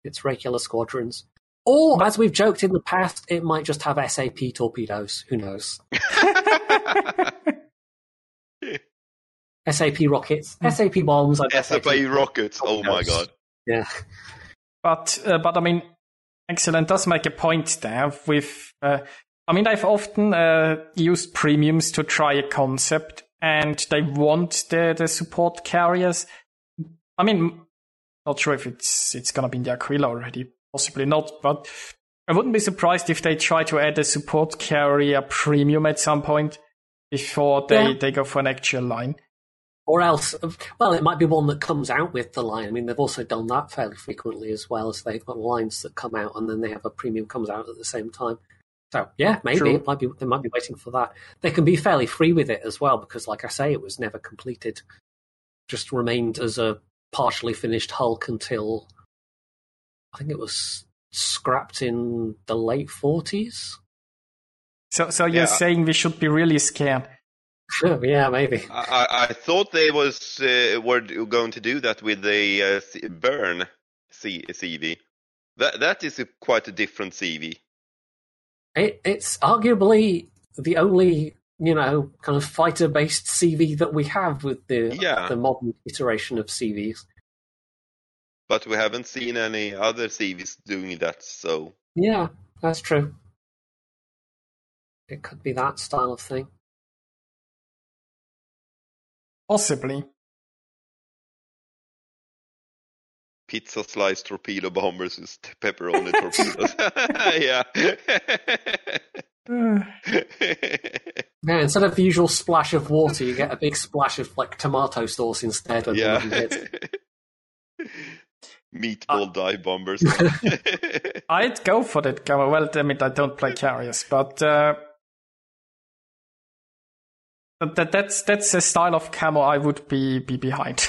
Speaker 3: its regular squadrons. Or, as we've joked in the past, it might just have SAP torpedoes. Who knows? SAP rockets, SAP bombs. I bet
Speaker 2: SFA
Speaker 3: SAP
Speaker 2: rockets. Oh my god.
Speaker 3: Yeah,
Speaker 1: But uh, but I mean, excellent does make a point there. With uh, I mean, I've often uh, used premiums to try a concept, and they want the the support carriers. I mean, not sure if it's it's gonna be in the Aquila already, possibly not, but I wouldn't be surprised if they try to add a support carrier premium at some point before they,
Speaker 3: Yeah.
Speaker 1: they go for an actual line.
Speaker 3: or else, well, it might be one that comes out with the line. I mean, they've also done that fairly frequently as well. As they've got lines that come out and then they have a premium comes out at the same time. So yeah, maybe
Speaker 1: True.
Speaker 3: it might be they might be waiting for that. They can be fairly free with it as well because, like I say, it was never completed. Just remained as a partially finished Hulk until I think it was scrapped in the late forties.
Speaker 1: So so you're
Speaker 2: Yeah.
Speaker 1: saying we should be really scared.
Speaker 3: yeah, maybe.
Speaker 2: I, I I thought they was uh, were going to do that with the uh, burn C- CV. That that is a, quite a different CV.
Speaker 3: It, it's arguably the only, you know, kind of fighter-based CV that we have with the
Speaker 2: Yeah.
Speaker 3: the modern iteration of CVs.
Speaker 2: But we haven't seen any other CVs doing that. So
Speaker 3: Yeah, that's true. It could be that style of thing.
Speaker 1: Possibly.
Speaker 2: Pizza slice torpedo bombers with pepperoni torpedoes. yeah.
Speaker 3: Yeah, instead of the usual splash of water, you get a big splash of like tomato sauce instead. When
Speaker 2: yeah.
Speaker 3: the hits.
Speaker 2: Meatball dive bombers.
Speaker 1: I'd go for that camo. Well, I mean, I don't play carriers, but uh, that, that's that's a style of camo I would be be behind.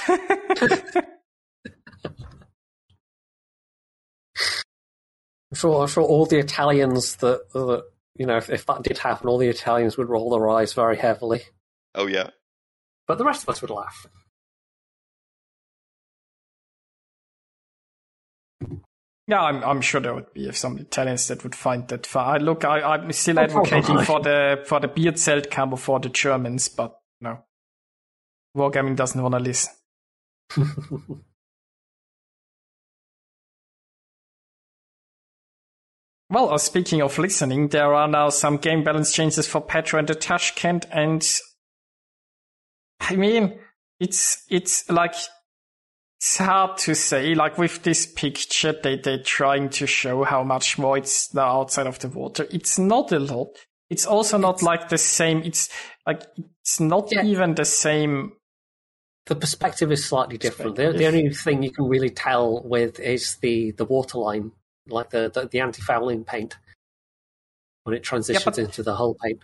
Speaker 3: I'm sure, I'm sure all the Italians that, that you know, if, if that did happen, all the Italians would roll their eyes very heavily.
Speaker 2: oh yeah.
Speaker 3: But the rest of us would laugh.
Speaker 1: yeah, I'm I'm sure there would be some Italians that would find that far. Look, I, I'm still advocating
Speaker 3: probably.
Speaker 1: for the for the Bierzelt camo for the Germans, but no, Wargaming doesn't want to listen. Well, uh, speaking of listening, there are now some game balance changes for Petro and the Tashkent, and I mean, it's it's like it's hard to say. Like with this picture, they they're trying to show how much more it's now outside of the water. It's not a lot. It's also not like the same. It's like it's not
Speaker 3: Yeah.
Speaker 1: even the same.
Speaker 3: the perspective is slightly different. The, the only thing you can really tell with is the, the waterline, like the, the, the anti fouling paint, when it transitions
Speaker 1: but-
Speaker 3: into the hull paint.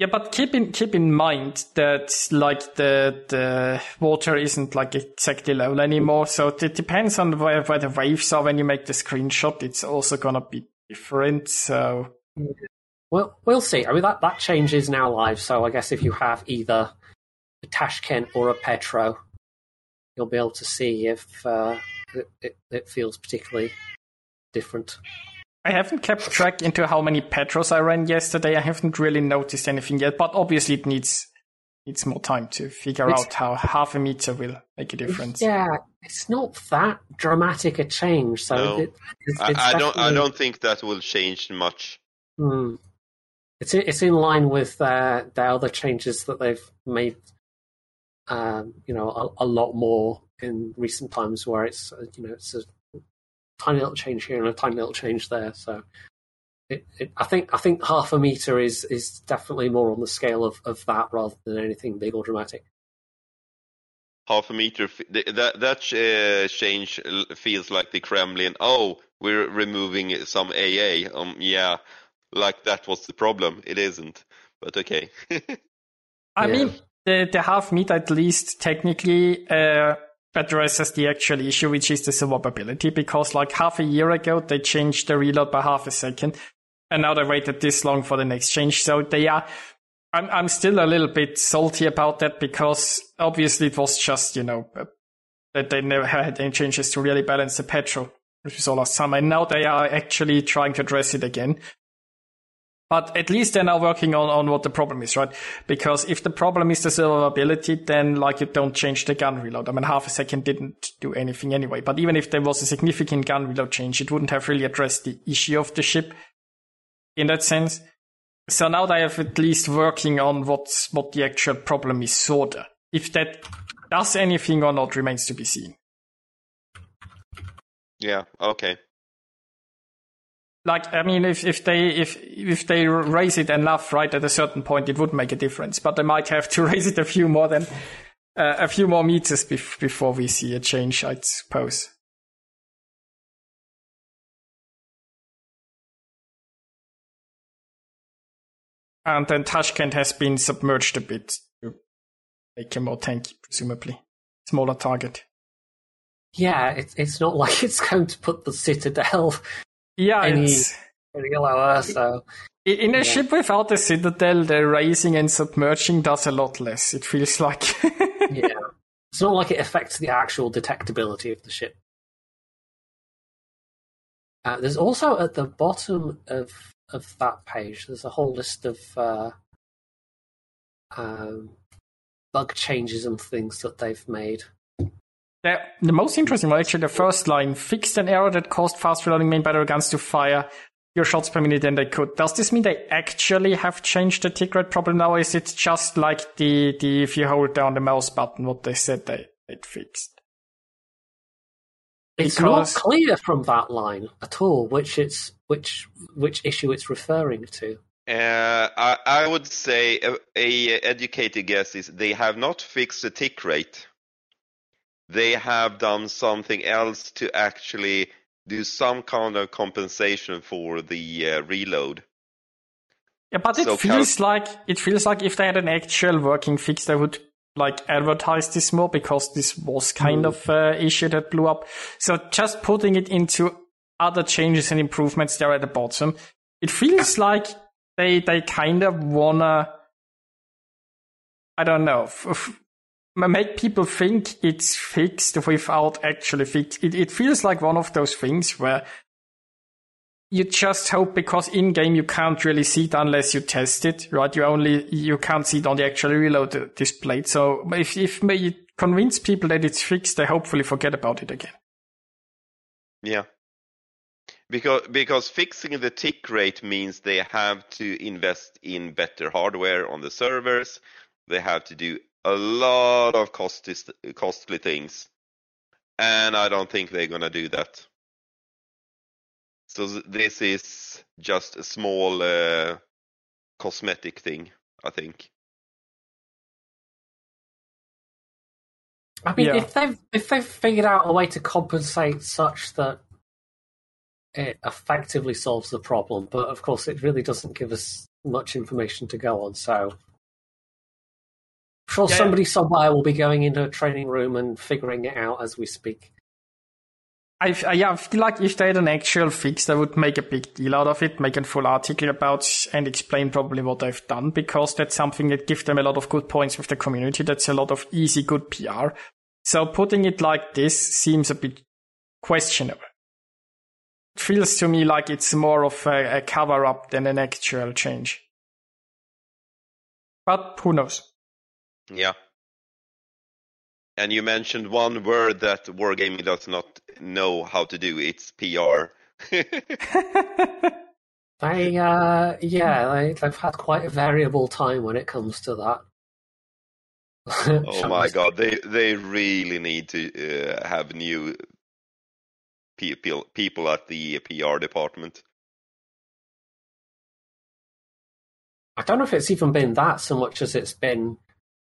Speaker 1: Yeah, but keep in keep in mind that like the the water isn't like exactly level anymore. So it depends on where where the waves are when you make the screenshot. It's also gonna be different. So
Speaker 3: Well, we'll see. I mean, that, that change is now live, so I guess if you have either a Tashkent or a Petro, you'll be able to see if uh, it, it, it feels particularly different.
Speaker 1: I haven't kept track into how many petros I ran yesterday. I haven't really noticed anything yet, but obviously it needs needs more time to figure
Speaker 3: It's-
Speaker 1: out how half a meter will make a difference.
Speaker 3: Yeah, it's not that dramatic a change, so
Speaker 2: No.
Speaker 3: it, it's,
Speaker 2: I,
Speaker 3: it's
Speaker 2: I don't. I don't think that will change much.
Speaker 3: Hmm. It's in, it's in line with uh, the other changes that they've made. Um, you know, a, a lot more in recent times, where it's uh, you know it's a tiny little change here and a tiny little change there. So, it, it, I think I think half a meter is is definitely more on the scale of, of that rather than anything big or dramatic.
Speaker 2: half a meter. That that uh, change feels like the Kremlin. Oh, we're removing some AA. Um, yeah, like that was the problem. It isn't, but okay.
Speaker 1: I
Speaker 3: Yeah.
Speaker 1: mean, the, the half meter at least technically uh, addresses the actual issue, which is the survivability, because like half a year ago, they changed the reload by half a second, and now they waited this long for the next change. So they are. I'm, I'm still a little bit salty about that because obviously it was just, you know, uh, that they never had any changes to really balance the Petro, which was all last summer. And now they are actually trying to address it again. But at least they're now working on, on what the problem is, right? Because if the problem is the survivability, then like you don't change the gun reload. I mean, half a second didn't do anything anyway. But even if there was a significant gun reload change, it wouldn't have really addressed the issue of the ship in that sense. So now they have at least working on what's, what the actual problem is sorta. If that does anything or not remains to be seen.
Speaker 2: yeah. Okay.
Speaker 1: Like I mean, if if they if if they raise it enough, right, at a certain point, it would make a difference. But they might have to raise it a few more than uh, a few more meters bef- before we see a change, I suppose. And then Tashkent has been submerged a bit to make him more tanky, presumably smaller target.
Speaker 3: Yeah, it's it's not like it's going to put the Citadel
Speaker 1: Yeah,
Speaker 3: Any-
Speaker 1: it's.
Speaker 3: any lower. So
Speaker 1: In a
Speaker 3: Yeah.
Speaker 1: ship without the citadel, the raising and submerging does a lot less. It feels like.
Speaker 3: yeah, it's not like it affects the actual detectability of the ship. Uh, there's also at the bottom of of that page. There's a whole list of uh, um, bug changes and things that they've made.
Speaker 1: The, the most interesting one, actually, the first line fixed an error that caused fast reloading main battery guns to fire your shots per minute than they could. Does this mean they actually have changed the tick rate problem now? Or is it just like the, the if you hold down the mouse button, what they said they they'd fixed?
Speaker 3: It's
Speaker 1: Because-
Speaker 3: not clear from that line at all which it's which which issue it's referring to.
Speaker 2: Uh, I, I would say a, a educated guess is they have not fixed the tick rate. They have done something else to actually do some kind of compensation for the uh, reload.
Speaker 1: Yeah, but it
Speaker 2: So
Speaker 1: feels like it feels like if they had an actual working fix, they would like advertise this more because this was kind of uh, issue that blew up. So just putting it into other changes and improvements there at the bottom, it feels like they they kind of wanna, I don't know, f- f- make people think it's fixed without actually fixed. It, it feels like one of those things where you just hope because in game you can't really see it unless you test it, right? You only you can't see it on the actual reload display. So if if you convince people that it's fixed, they hopefully forget about it again.
Speaker 2: Yeah. Because because fixing the tick rate means they have to invest in better hardware on the servers. They have to do a lot of costly costly things, and I don't think they're gonna do that. So this is just a small uh, cosmetic thing, I think.
Speaker 3: I mean,
Speaker 1: Yeah.
Speaker 3: if they've if they've figured out a way to compensate such that it effectively solves the problem, but of course it really doesn't give us much information to go on. So, I'm sure
Speaker 1: Yeah.
Speaker 3: somebody somewhere will be going into a training room and figuring it out as we speak.
Speaker 1: I, I- yeah, I feel like if they had an actual fix, they would make a big deal out of it, make a full article about and explain probably what they've done because that's something that gives them a lot of good points with the community. That's a lot of easy, good PR. So putting it like this seems a bit questionable. It feels to me like it's more of a, a cover up than an actual change. But who knows?
Speaker 2: Yeah. And you mentioned one word that Wargaming does not know how to do. It's PR.
Speaker 3: They, uh, yeah, they, they've had quite a variable time when it comes to that.
Speaker 2: Oh my god, they they really need to uh, have new people people at the PR department.
Speaker 3: I don't know if it's even been that so much as it's been,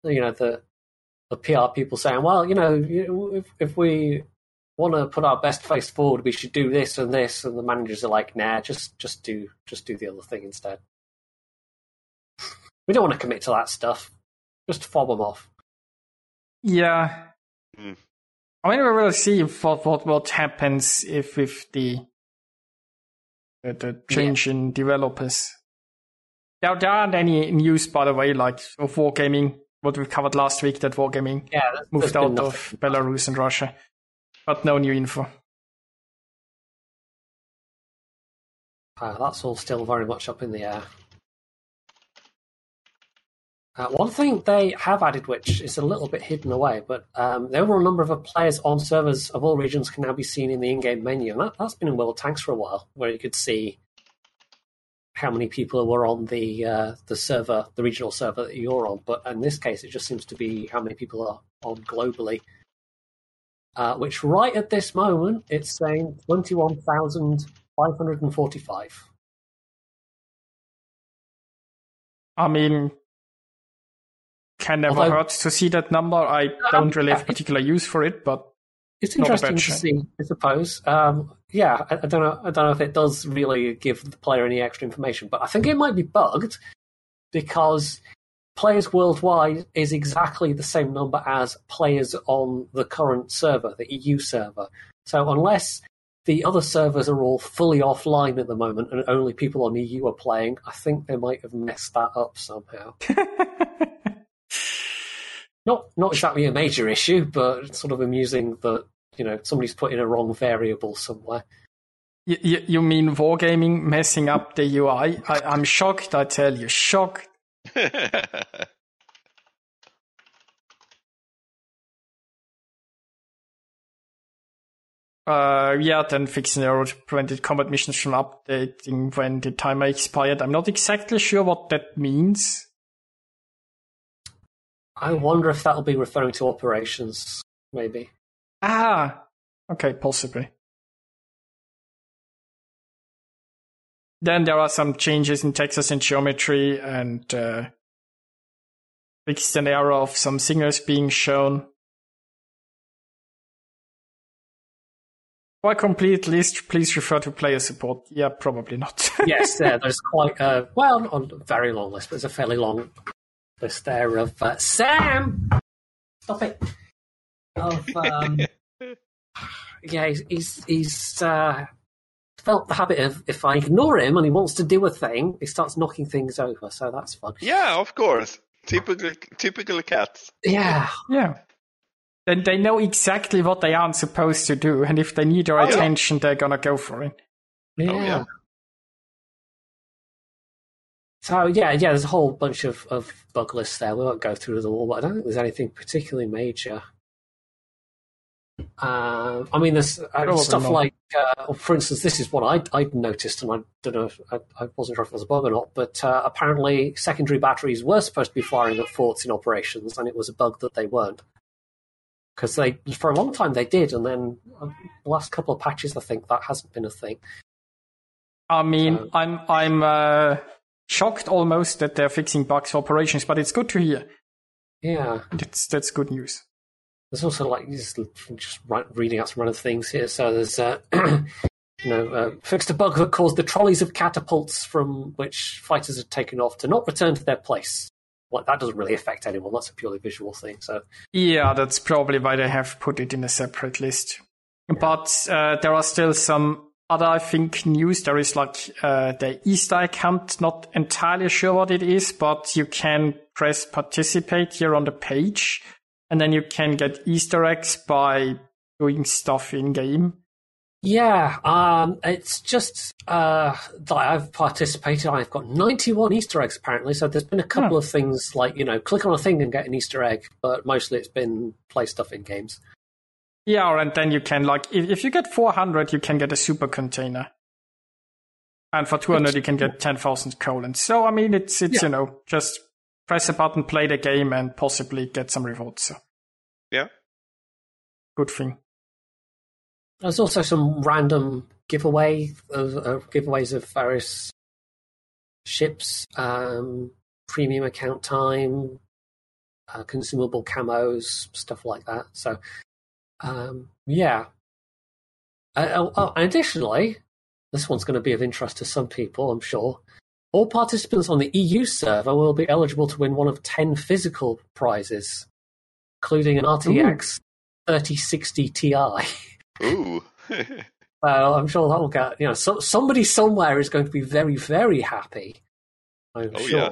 Speaker 3: you know, the the PR people saying, well, you know, if, if we want to put our best face forward, we should do this and this, and the managers are like, nah, just just do just do the other thing instead. We don't want to commit to that stuff. Just fob them off.
Speaker 1: Yeah.
Speaker 2: Hmm.
Speaker 1: I mean, we will see what what what happens if if the the, the change in developers. There, there aren't any news, by the way, like of Wargaming. What we covered last week, that Wargaming
Speaker 3: Yeah,
Speaker 1: moved out of. Belarus and Russia, but no new info.
Speaker 3: Uh, that's all still very much up in the air. Uh, one thing they have added, which is a little bit hidden away, but um, the overall number of players on servers of all regions can now be seen in the in-game menu, and that, that's been in World of Tanks for a while, where you could see how many people were on the uh, the server, the regional server that you're on. But in this case, it just seems to be how many people are on globally. Uh, which right at this moment, it's saying twenty one thousand five hundred and forty five.
Speaker 1: I mean, can never
Speaker 3: Although-
Speaker 1: hurt to see that number. I don't really have particular use for it, but
Speaker 3: It's interesting to see, I suppose. Um, yeah, I, I don't know. I don't know if it does really give the player any extra information, but I think it might be bugged because players worldwide is exactly the same number as players on the current server, the EU server. So unless the other servers are all fully offline at the moment and only people on EU are playing, I think they might have messed that up somehow. not not exactly a major issue, but it's sort of amusing that you know somebody's put in a wrong variable somewhere.
Speaker 1: you, you, you mean Wargaming messing up the UI? I, I'm shocked, I tell you, shocked. Uh, yeah, then fixing error prevented combat missions from updating when the timer expired. I'm not exactly sure what that means.
Speaker 3: I wonder if that'll be referring to operations, maybe.
Speaker 1: Ah, Okay, possibly. Then there are some changes in textures and geometry and uh, fixed an error of some signals being shown. For a complete list, please refer to player support. Yeah, probably not.
Speaker 3: yes, there, there's quite a, well, not a very long list, but it's a fairly long list there of uh, Sam! Stop it! Of, um, yeah, he's, he's, he's uh, felt the habit of if I ignore him and he wants to do a thing, he starts knocking things over. So that's fun.
Speaker 2: Yeah, of course. Typical, typical cats.
Speaker 3: Yeah,
Speaker 1: yeah. Then they know exactly what they aren't supposed to do, and if they need our
Speaker 2: Oh, yeah.
Speaker 1: attention, they're gonna go for it.
Speaker 3: yeah.
Speaker 2: Oh, yeah.
Speaker 3: So yeah, yeah. There's a whole bunch of, of bug lists there. We won't go through them all, but I don't think there's anything particularly major. Um, I mean, there's uh, stuff
Speaker 1: not.
Speaker 3: like, uh, for instance, this is what I I noticed, and I don't know, if, I, I wasn't sure if it was a bug or not, but uh, apparently secondary batteries were supposed to be firing at forts in operations, and it was a bug that they weren't. Because they, for a long time, they did, and then uh, the last couple of patches, I think that hasn't been a thing.
Speaker 1: I mean,
Speaker 3: So-
Speaker 1: I'm I'm uh, shocked almost that they're fixing bugs for operations, but it's good to hear.
Speaker 3: Yeah.
Speaker 1: That's that's good news.
Speaker 3: There's also like just, just reading out some random things here. So there's uh, you know uh, fixed a bug that caused the trolleys of catapults from which fighters had taken off to not return to their place. Like that doesn't really affect anyone. That's a purely visual thing. So
Speaker 1: Yeah, that's probably why they have put it in a separate list. But uh, there are still some other, I think, news. There is like uh, the Easter hunt. Not entirely sure what it is, but you can press participate here on the page, and then you can get Easter eggs by doing stuff in game.
Speaker 3: yeah, um, it's just uh, that I've participated. I've got 91 Easter eggs apparently. So there's been a couple of things like you know click on a thing and get an Easter egg, but mostly it's been play stuff in games.
Speaker 1: Yeah, and then you can like if, if you get 400, you can get a super container. And for 200, you can get 10,000 colons. So, I mean, it's, it's,
Speaker 3: Yeah.
Speaker 1: you know, just press a button, play the game, and possibly get some rewards. So,
Speaker 2: Yeah.
Speaker 1: good thing.
Speaker 3: There's also some random giveaway of, uh, giveaways of various ships, um, premium account time, uh, consumable camos, stuff like that. So, um, yeah. Uh, oh, oh, additionally, this one's going to be of interest to some people, I'm sure. All participants on the EU server will be eligible to win one of 10 physical prizes, including an RTX 3060 Ti.
Speaker 2: Ooh.
Speaker 3: Well, I'm sure that will get you know so, somebody somewhere is going to be very very happy. I'm
Speaker 2: Oh,
Speaker 3: sure,
Speaker 2: yeah.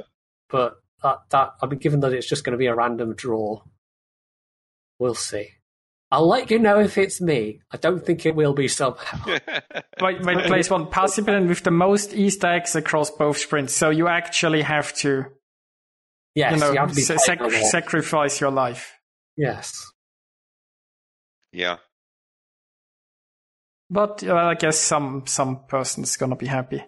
Speaker 3: but that that I mean, given that it's just going to be a random draw, we'll see. I'll let you know if it's me. I don't think it will be somehow.
Speaker 1: Wait, wait, place one participant with the most Easter eggs across both sprints. So you actually have to,
Speaker 3: Yes,
Speaker 1: you know,
Speaker 3: you have to be
Speaker 1: sac- sacrifice your life.
Speaker 3: Yes,
Speaker 2: yeah.
Speaker 1: But uh, I guess some some person's gonna be happy.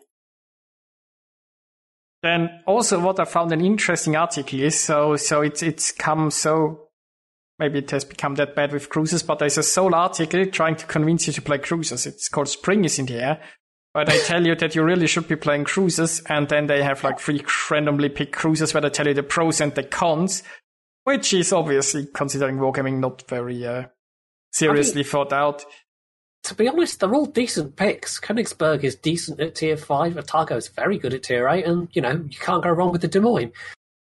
Speaker 1: Then also what I found an interesting article is so so it's it's come so maybe it has become that bad with cruises, but there's a sole article trying to convince you to play cruises. It's called Spring is in the air. Where they tell you that you really should be playing cruises, and then they have like three randomly picked cruises where they tell you the pros and the cons, which is obviously considering wargaming not very uh, seriously thought out.
Speaker 3: to be honest, they're all decent picks. Königsberg is decent at tier five. Atago is very good at tier eight, and you know you can't go wrong with the Des Moines.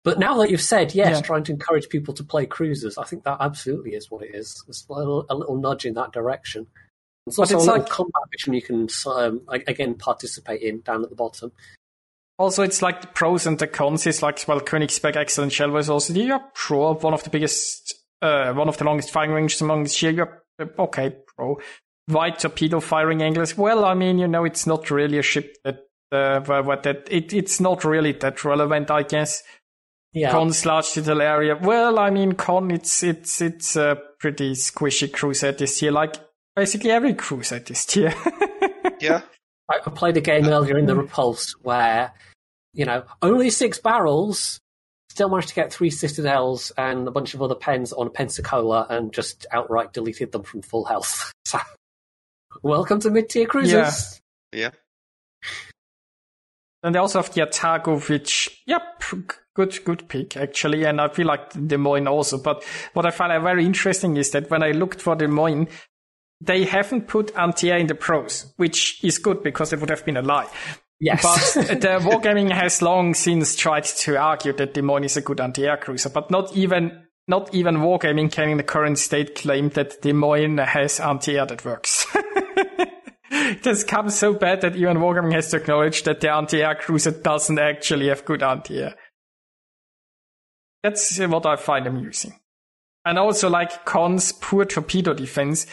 Speaker 3: But now that you've said yes,
Speaker 1: Yeah.
Speaker 3: trying to encourage people to play cruisers, I think that absolutely is what it is. It's a little, a little nudge in that direction. It's also
Speaker 1: it's
Speaker 3: a little
Speaker 1: like-
Speaker 3: combat mission you can um, again participate in down at the bottom.
Speaker 1: Also, it's like the pros and the cons. It's like, well, Königsberg Excellent Shell was also the pro, one of the biggest, uh, one of the longest firing ranges among the shell. Yeah, okay, pro. Wide torpedo firing angles. Well, I mean, you know, it's not really a ship that, uh, what that, it, it's not really that relevant, I guess.
Speaker 3: Yeah,
Speaker 1: Cons large little area. Well, I mean, con, it's, it's, it's a pretty squishy cruise at this year, like basically every cruise at this year.
Speaker 2: Yeah.
Speaker 3: I, I played a game earlier in the mm-hmm. Repulse where you know only six barrels. Still managed to get three citadels and a bunch of other pens on a Pensacola and just outright deleted them from full health. So Welcome to mid-tier cruisers.
Speaker 2: Yeah.
Speaker 1: And they also have the Atago, which, yep, good, good pick actually. And I feel like Des Moines also. But what I find very interesting is that when I looked for Des Moines, they haven't put anti-air in the pros, which is good because it would have been a lie.
Speaker 3: Yes.
Speaker 1: But the Wargaming has long since tried to argue that Des Moines is a good anti-air cruiser, but not even not even Wargaming can in the current state claim that Des Moines has anti-air that works. it has come so bad that even Wargaming has to acknowledge that the anti-air cruiser doesn't actually have good anti-air. That's what I find amusing. And also like cons poor torpedo defense.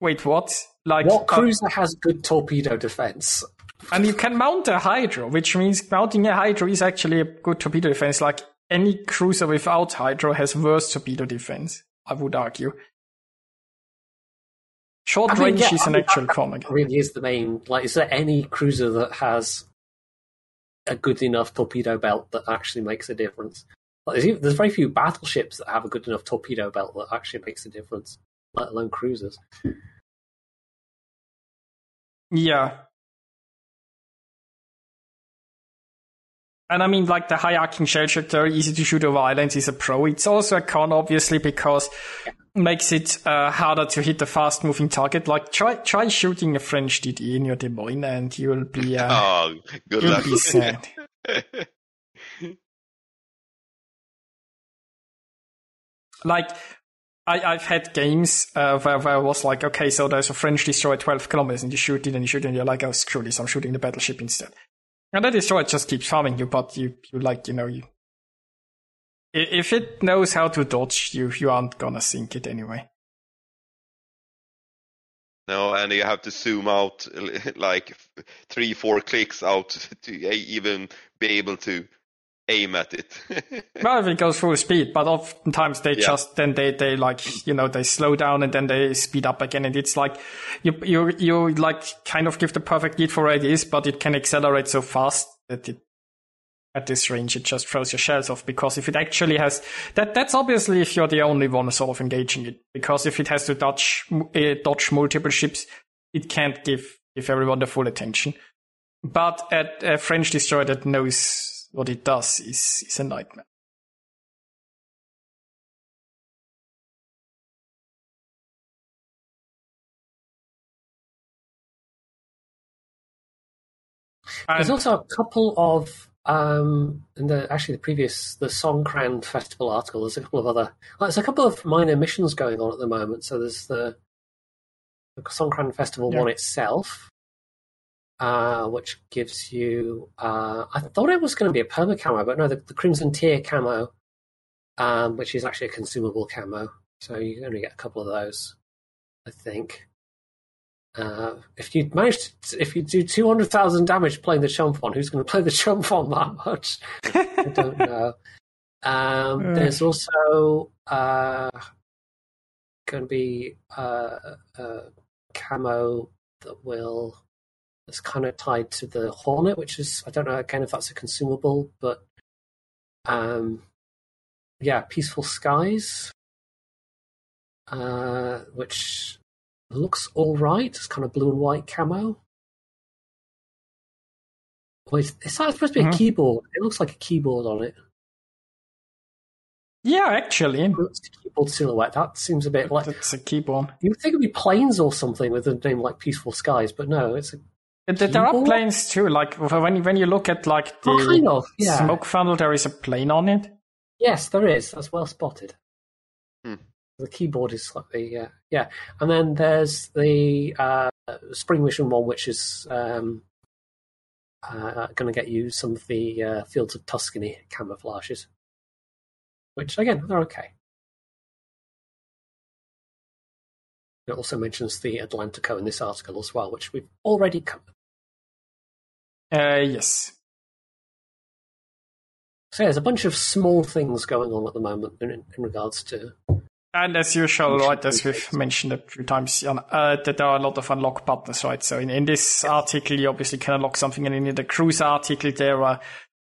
Speaker 1: Wait, what? Like
Speaker 3: what cruiser uh, has good torpedo defense?
Speaker 1: And you can mount a hydro, which means mounting a hydro is actually a good torpedo defense. Like any cruiser without hydro has worse torpedo defense, I would argue. Short I mean, range yeah, is I an mean, actual con.
Speaker 3: Really is the main. Like, is there any cruiser that has a good enough torpedo belt that actually makes a difference? Like, there's, there's very few battleships that have a good enough torpedo belt that actually makes a difference, let alone cruisers.
Speaker 1: Yeah, And I mean, like the high arcing shell very easy to shoot over islands is a pro. It's also a con, obviously, because it makes it uh, harder to hit a fast moving target. Like try try shooting a French DD in your Des Moines and you'll be uh,
Speaker 2: oh, good
Speaker 1: you'll
Speaker 2: luck.
Speaker 1: be sad. like I, have had games uh, where, where I was like, okay, so there's a French destroyer 12 kilometers and you shoot it and you shoot it and you're like, oh, screw this, I'm shooting the battleship instead. And that destroyer just keeps farming you, but you, you like, you know, you. If it knows how to dodge you, you aren't gonna sink it anyway.
Speaker 2: No, and you have to zoom out like three, four clicks out to even be able to aim at it.
Speaker 1: well, if it goes full speed, but oftentimes they yeah. just then they they like you know they slow down and then they speed up again, and it's like you you you like kind of give the perfect lead for radius, but it can accelerate so fast that it at this range it just throws your shells off because if it actually has that that's obviously if you're the only one sort of engaging it because if it has to dodge uh, dodge multiple ships it can't give give everyone the full attention but at a french destroyer that knows what it does is, is a nightmare.
Speaker 3: There's also a couple of um, in the actually the previous the Songkran Festival article. There's a couple of other well, there's a couple of minor missions going on at the moment. So there's the, the Songkran Festival yeah. one itself, uh, which gives you. Uh, I thought it was going to be a perma camo, but no, the, the Crimson Tier camo, um, which is actually a consumable camo. So you only get a couple of those, I think. Uh, if you manage, to, if you do two hundred thousand damage playing the chump one, who's going to play the chump one that much? I don't know. Um, there's also uh, going to be uh, a camo that will that's kind of tied to the Hornet, which is I don't know again if that's a consumable, but um, yeah, Peaceful Skies, uh, which looks all right. It's kind of blue and white camo. Wait, it's supposed to be mm-hmm. a keyboard. It looks like a keyboard on it.
Speaker 1: Yeah, actually.
Speaker 3: It's a keyboard silhouette. That seems a bit like.
Speaker 1: It's a keyboard.
Speaker 3: You would think it'd be planes or something with a name like Peaceful Skies, but no, it's a
Speaker 1: there are planes too. Like when you, when you look at like the
Speaker 3: oh, kind of, yeah.
Speaker 1: smoke funnel, there is a plane on it.
Speaker 3: Yes, there is. That's well spotted.
Speaker 2: Hmm.
Speaker 3: The keyboard is slightly yeah, yeah. And then there's the uh, spring mission one, which is um, uh, going to get you some of the uh, fields of Tuscany camouflages, which again they're okay. It also mentions the Atlantico in this article as well, which we've already covered.
Speaker 1: Uh, yes.
Speaker 3: So yeah, there's a bunch of small things going on at the moment in, in regards to.
Speaker 1: And as usual, right, as we've mentioned a few times, uh, that there are a lot of unlock buttons, right? So in, in this article, you obviously can unlock something, and in the cruise article, there are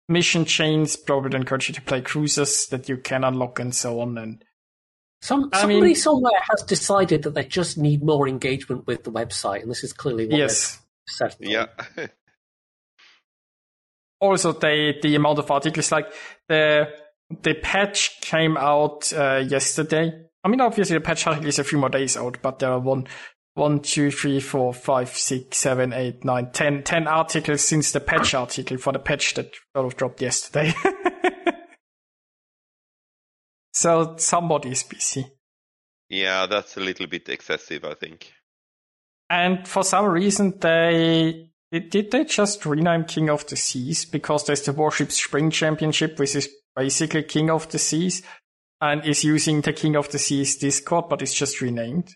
Speaker 1: mission chains. Probably encourage you to play cruises that you can unlock and so on. And
Speaker 3: Some
Speaker 1: I
Speaker 3: somebody
Speaker 1: mean-
Speaker 3: somewhere has decided that they just need more engagement with the website, and this is clearly what
Speaker 1: Yes.
Speaker 3: they've set.
Speaker 2: Yeah.
Speaker 1: Also, the the amount of articles, like the the patch came out uh, yesterday. I mean, obviously the patch article is a few more days out, but there are one, one, two, three, four, five, six, seven, eight, nine, ten, ten articles since the patch article for the patch that sort of dropped yesterday. so somebody is busy.
Speaker 2: yeah, that's a little bit excessive, I think.
Speaker 1: And for some reason, they did, did they just rename King of the Seas because there's the Warship Spring Championship, which is basically King of the Seas, and is using the King of the Seas Discord, but it's just renamed.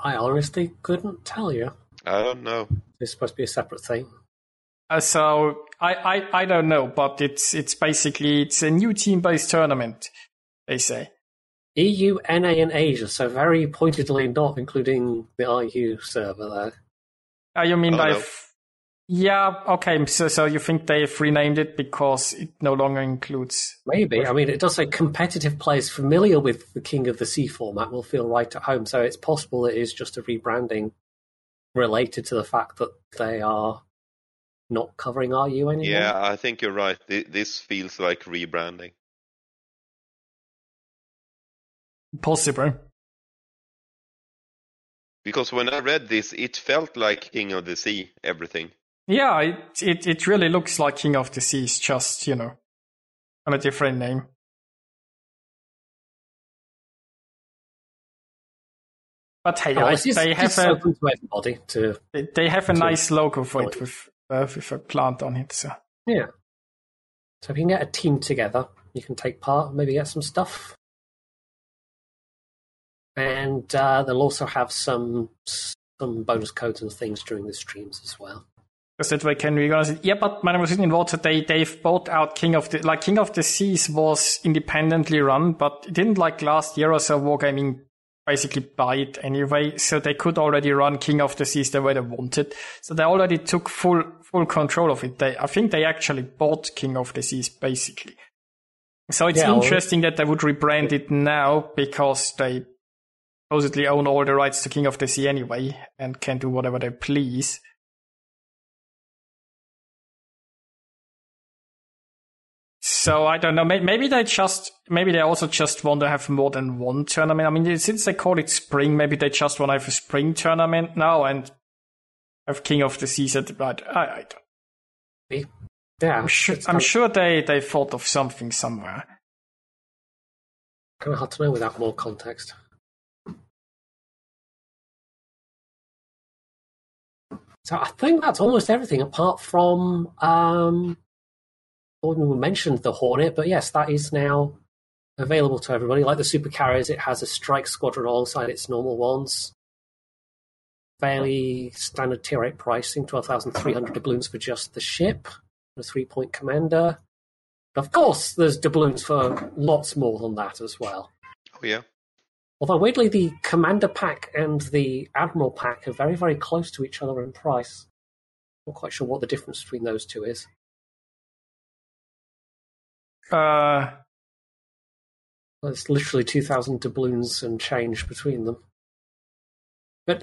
Speaker 3: I honestly couldn't tell you.
Speaker 2: I don't know.
Speaker 3: It's supposed to be a separate thing.
Speaker 1: Uh, so I, I I don't know, but it's it's basically it's a new team-based tournament. They say.
Speaker 3: EU, NA, and Asia, so very pointedly not including the RU server there.
Speaker 1: Uh, you mean
Speaker 2: Oh, no.
Speaker 1: they've? Yeah, okay. So so you think they've renamed it because it no longer includes
Speaker 3: Maybe. I mean, it does say competitive players familiar with the King of the Sea format will feel right at home. So it's possible it is just a rebranding related to the fact that they are not covering RU anymore.
Speaker 2: Yeah, I think you're right. This feels like rebranding.
Speaker 1: Possible.
Speaker 2: Because when I read this, it felt like King of the Sea, everything.
Speaker 1: Yeah, it, it it really looks like King of the Sea, Seas, just you know, on a different name. But hey,
Speaker 3: Oh,
Speaker 1: I-
Speaker 3: it's, it's,
Speaker 1: they have a
Speaker 3: open to everybody to
Speaker 1: they- they have a
Speaker 3: to-
Speaker 1: nice logo for it with uh, with a plant on it. So
Speaker 3: yeah. So if you can get a team together, you can take part, maybe get some stuff, and uh, they'll also have some some bonus codes and things during the streams as well.
Speaker 1: because that way can it. Yeah, but when I was in water, they they've bought out King of the like King of the Seas was independently run, but it didn't like last year or so. Wargaming basically buy it anyway, so they could already run King of the Seas the way they wanted. So they already took full full control of it. They I think they actually bought King of the Seas basically. So it's
Speaker 3: Yeah,
Speaker 1: interesting that they would rebrand it now because they supposedly own all the rights to King of the Sea anyway and can do whatever they please. So I don't know. Maybe they just, maybe they also just want to have more than one tournament. I mean, since they call it spring, maybe they just want to have a spring tournament now and have King of the Seas at the right. I, I don't.
Speaker 3: Yeah,
Speaker 1: I'm sure. I'm sure they they thought of something somewhere.
Speaker 3: kind of hard to know without more context. So I think that's almost everything apart from um, we mentioned the Hornet, but yes, that is now available to everybody. Like the super carriers, it has a strike squadron alongside its normal ones. Fairly standard tier 8 pricing, 12,300 doubloons for just the ship, a three point commander. Of course, there's doubloons for lots more than that as well.
Speaker 2: Oh yeah.
Speaker 3: Although weirdly, the commander pack and the admiral pack are very, very close to each other in price. Not quite sure what the difference between those two is.
Speaker 1: Uh,
Speaker 3: There's literally 2,000 doubloons and change between them. But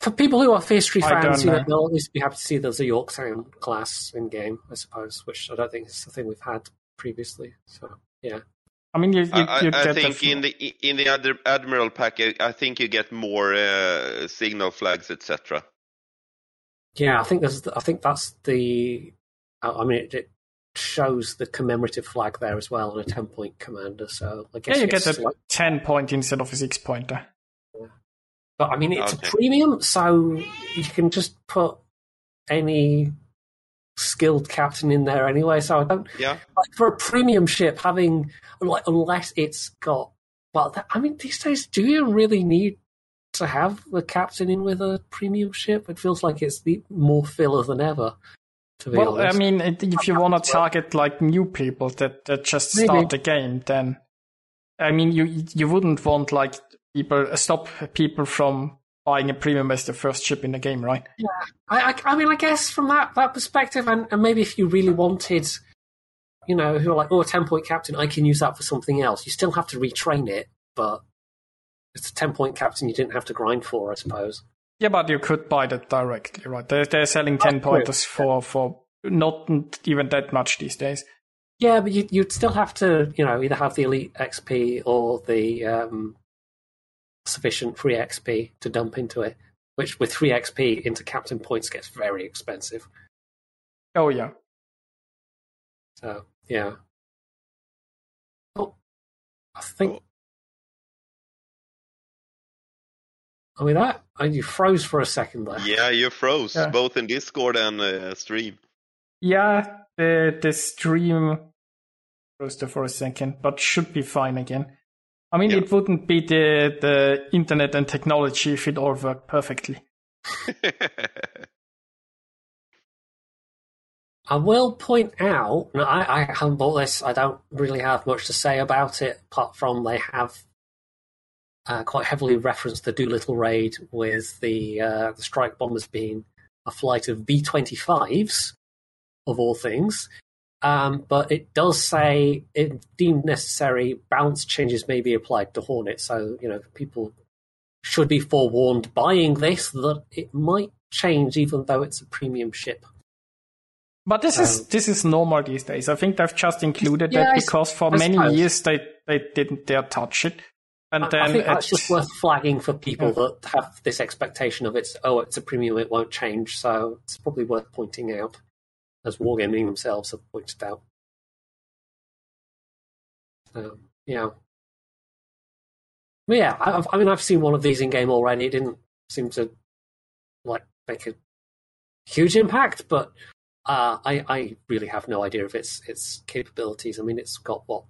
Speaker 3: for people who are History fans, you know,
Speaker 1: know.
Speaker 3: they'll at least be happy to see there's a Yorktown class in game, I suppose, which I don't think is the thing we've had previously. So, yeah.
Speaker 1: I mean, you you,
Speaker 2: I,
Speaker 1: you
Speaker 2: I, I think
Speaker 1: the,
Speaker 2: in the in the other admiral pack, I, I think you get more uh, signal flags, etc.
Speaker 3: Yeah, I think there's. I think that's the. I mean, it, it shows the commemorative flag there as well, and a ten point commander. So I guess
Speaker 1: yeah, you get a
Speaker 3: slight-
Speaker 1: ten point instead of a six pointer.
Speaker 3: But I mean, it's
Speaker 2: Okay.
Speaker 3: a premium, so you can just put any skilled captain in there anyway. So I don't
Speaker 2: Yeah.
Speaker 3: like for a premium ship having like unless it's got. Well, that, I mean, these days, do you really need to have the captain in with a premium ship? It feels like it's the more filler than ever. To be
Speaker 1: Well,
Speaker 3: honest.
Speaker 1: I mean, if you want to target like new people that, that just
Speaker 3: Maybe.
Speaker 1: start the game, then I mean, you you wouldn't want like people stop people from buying a premium as the first chip in the game, right?
Speaker 3: I, I, I mean, I guess from that, that perspective, and, and maybe if you really wanted, you know, who are like, oh, a 10 point captain, I can use that for something else. You still have to retrain it, but it's a 10 point captain you didn't have to grind for, I suppose.
Speaker 1: Yeah, but you could buy that directly, right? They're, they're selling 10 pointers for, for not even that much these days.
Speaker 3: Yeah, but you, you'd still have to, you know, either have the elite XP or the um, sufficient free XP to dump into it, which with free XP into captain points gets very expensive.
Speaker 1: Oh, yeah.
Speaker 3: So, yeah. Oh, I think. Are we that Oh, you froze for a second there.
Speaker 2: Yeah, you froze
Speaker 1: Yeah.
Speaker 2: both in Discord and uh, stream.
Speaker 1: Yeah, the, the stream froze there for a second, but should be fine again. I mean,
Speaker 2: Yeah.
Speaker 1: it wouldn't be the, the internet and technology if it all worked perfectly.
Speaker 3: I will point out, I, I haven't bought this. I don't really have much to say about it, apart from they have uh, quite heavily referenced the Doolittle raid with the uh, the strike bombers being a flight of B twenty fives, of all things. Um, but it does say, if deemed necessary, balance changes may be applied to Hornet. So you know, people should be forewarned buying this that it might change, even though it's a premium ship.
Speaker 1: But this is
Speaker 3: Um,
Speaker 1: this is normal these days. I think they've just included
Speaker 3: Yeah,
Speaker 1: that
Speaker 3: I s-
Speaker 1: because for
Speaker 3: I
Speaker 1: many
Speaker 3: suppose.
Speaker 1: years they, they didn't dare touch it. And
Speaker 3: I-
Speaker 1: then
Speaker 3: I think that's
Speaker 1: it-
Speaker 3: just worth flagging for people
Speaker 1: Yeah.
Speaker 3: that have this expectation of it's oh it's a premium it won't change so it's probably worth pointing out as wargaming themselves have pointed out. Yeah, but yeah. I, I mean I've seen one of these in game already. It didn't seem to like make a huge impact, but uh, I I really have no idea of its its capabilities. I mean it's got what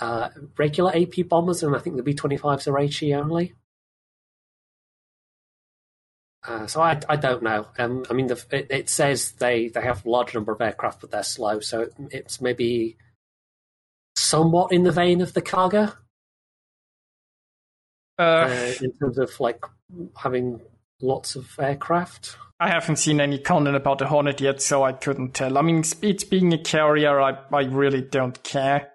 Speaker 3: uh, regular AP bombers, and I think the B 25s are HE only. Uh, so I, I don't know. Um, I mean, the, it, it says they, they have a large number of aircraft, but they're slow. So it, it's maybe somewhat in the vein of the Kaga
Speaker 1: uh,
Speaker 3: uh, in terms of like having lots of aircraft.
Speaker 1: I haven't seen any content about the Hornet yet, so I couldn't tell. I mean, it's, it's being a carrier, I, I really don't care.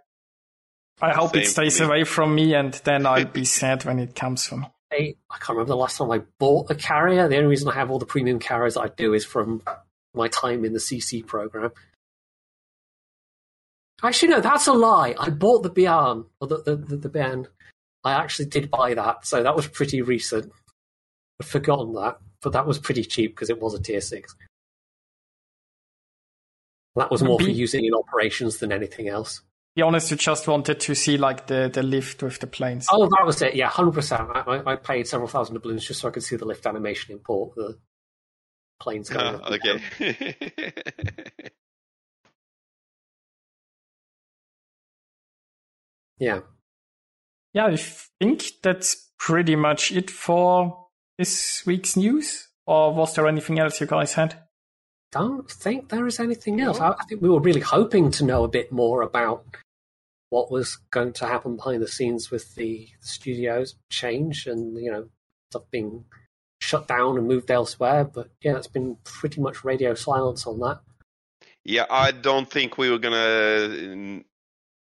Speaker 1: I hope it stays away from me, and then I'll be sad when it comes for me.
Speaker 3: I, I can't remember the last time I bought a carrier. The only reason I have all the premium carriers I do is from my time in the CC program. Actually, no, that's a lie. I bought the Bjorn, or the, the, the, the Béarn. I actually did buy that, so that was pretty recent. I'd forgotten that, but that was pretty cheap because it was a tier 6. That was more for using in operations than anything else.
Speaker 1: Be honest, you just wanted to see like the, the lift with the planes.
Speaker 3: Oh, that was it. Yeah, hundred percent. I, I- I paid several thousand doubloons just so I could see the lift animation import the planes going.
Speaker 2: Ah,
Speaker 3: up
Speaker 2: okay.
Speaker 3: Yeah.
Speaker 1: Yeah, I think that's pretty much it for this week's news. Or was there anything else you guys had?
Speaker 3: Don't think there is anything else. I, I think we were really hoping to know a bit more about what was going to happen behind the scenes with the studios change and you know stuff being shut down and moved elsewhere. But yeah, it's been pretty much radio silence on that.
Speaker 2: yeah, I don't think we were gonna mm,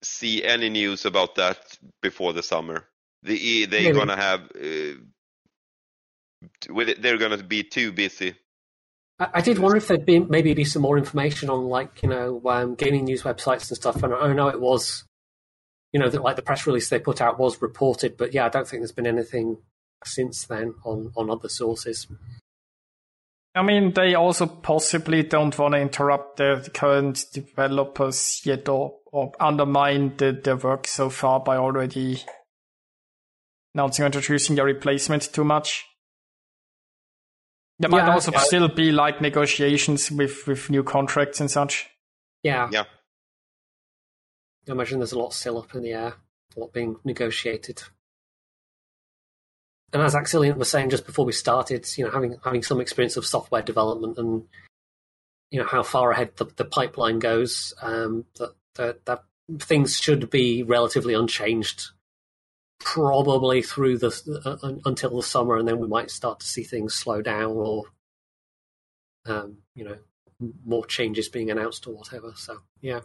Speaker 2: see any news about that before the summer. The they're
Speaker 3: Really?
Speaker 2: gonna have. Uh, with it, they're gonna be too busy.
Speaker 3: I, I did wonder if there'd be maybe be some more information on like you know um, gaming news websites and stuff. And I know it was, you know, that like the press release they put out was reported, but yeah, I don't think there's been anything since then on on other sources.
Speaker 1: I mean, they also possibly don't want to interrupt their current developers yet or, or undermine the, their work so far by already announcing or introducing their replacement too much. There might
Speaker 3: Yeah,
Speaker 1: also
Speaker 3: yeah.
Speaker 1: still be like negotiations with, with new contracts and such.
Speaker 3: Yeah,
Speaker 2: Yeah.
Speaker 3: I imagine there's a lot still up in the air, a lot being negotiated. And as Axeliant was saying just before we started, you know, having having some experience of software development and you know how far ahead the, the pipeline goes, um, that, that that things should be relatively unchanged, probably through the uh, until the summer, and then we might start to see things slow down or, um, you know, more changes being announced or whatever. So yeah.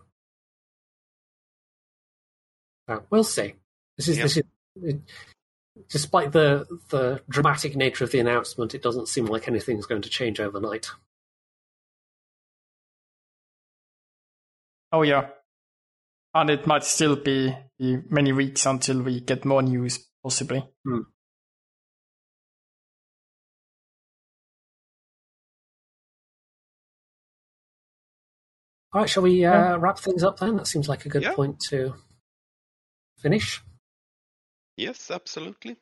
Speaker 3: Uh, we'll see. This is this is. It, despite the the dramatic nature of the announcement, it doesn't seem like anything's going to change overnight.
Speaker 1: Oh yeah. And it might still be, be many weeks until we get more news, possibly.
Speaker 3: All right, shall we uh, wrap things up then? That seems like a good
Speaker 2: Yeah.
Speaker 3: point to finish.
Speaker 2: Yes, absolutely.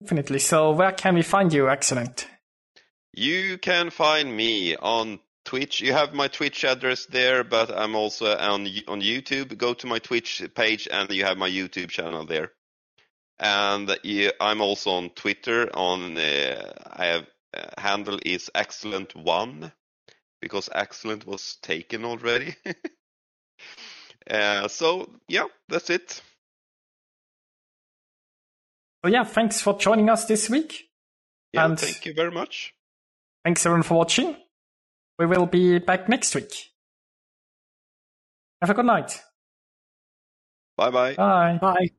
Speaker 1: Definitely. So where can we find you? Excellent.
Speaker 2: You can find me on Twitch. You have my Twitch address there, but I'm also on on YouTube. Go to my Twitch page, and you have my YouTube channel there. And you, I'm also on Twitter. On uh, I have uh, handle is excellent one because excellent was taken already. uh, so yeah, that's it.
Speaker 1: So yeah, thanks for joining us this week.
Speaker 2: Yeah,
Speaker 1: And-
Speaker 2: thank you very much.
Speaker 1: Thanks everyone for watching. We will be back next week. Have a good night.
Speaker 2: Bye bye.
Speaker 1: Bye.
Speaker 3: Bye.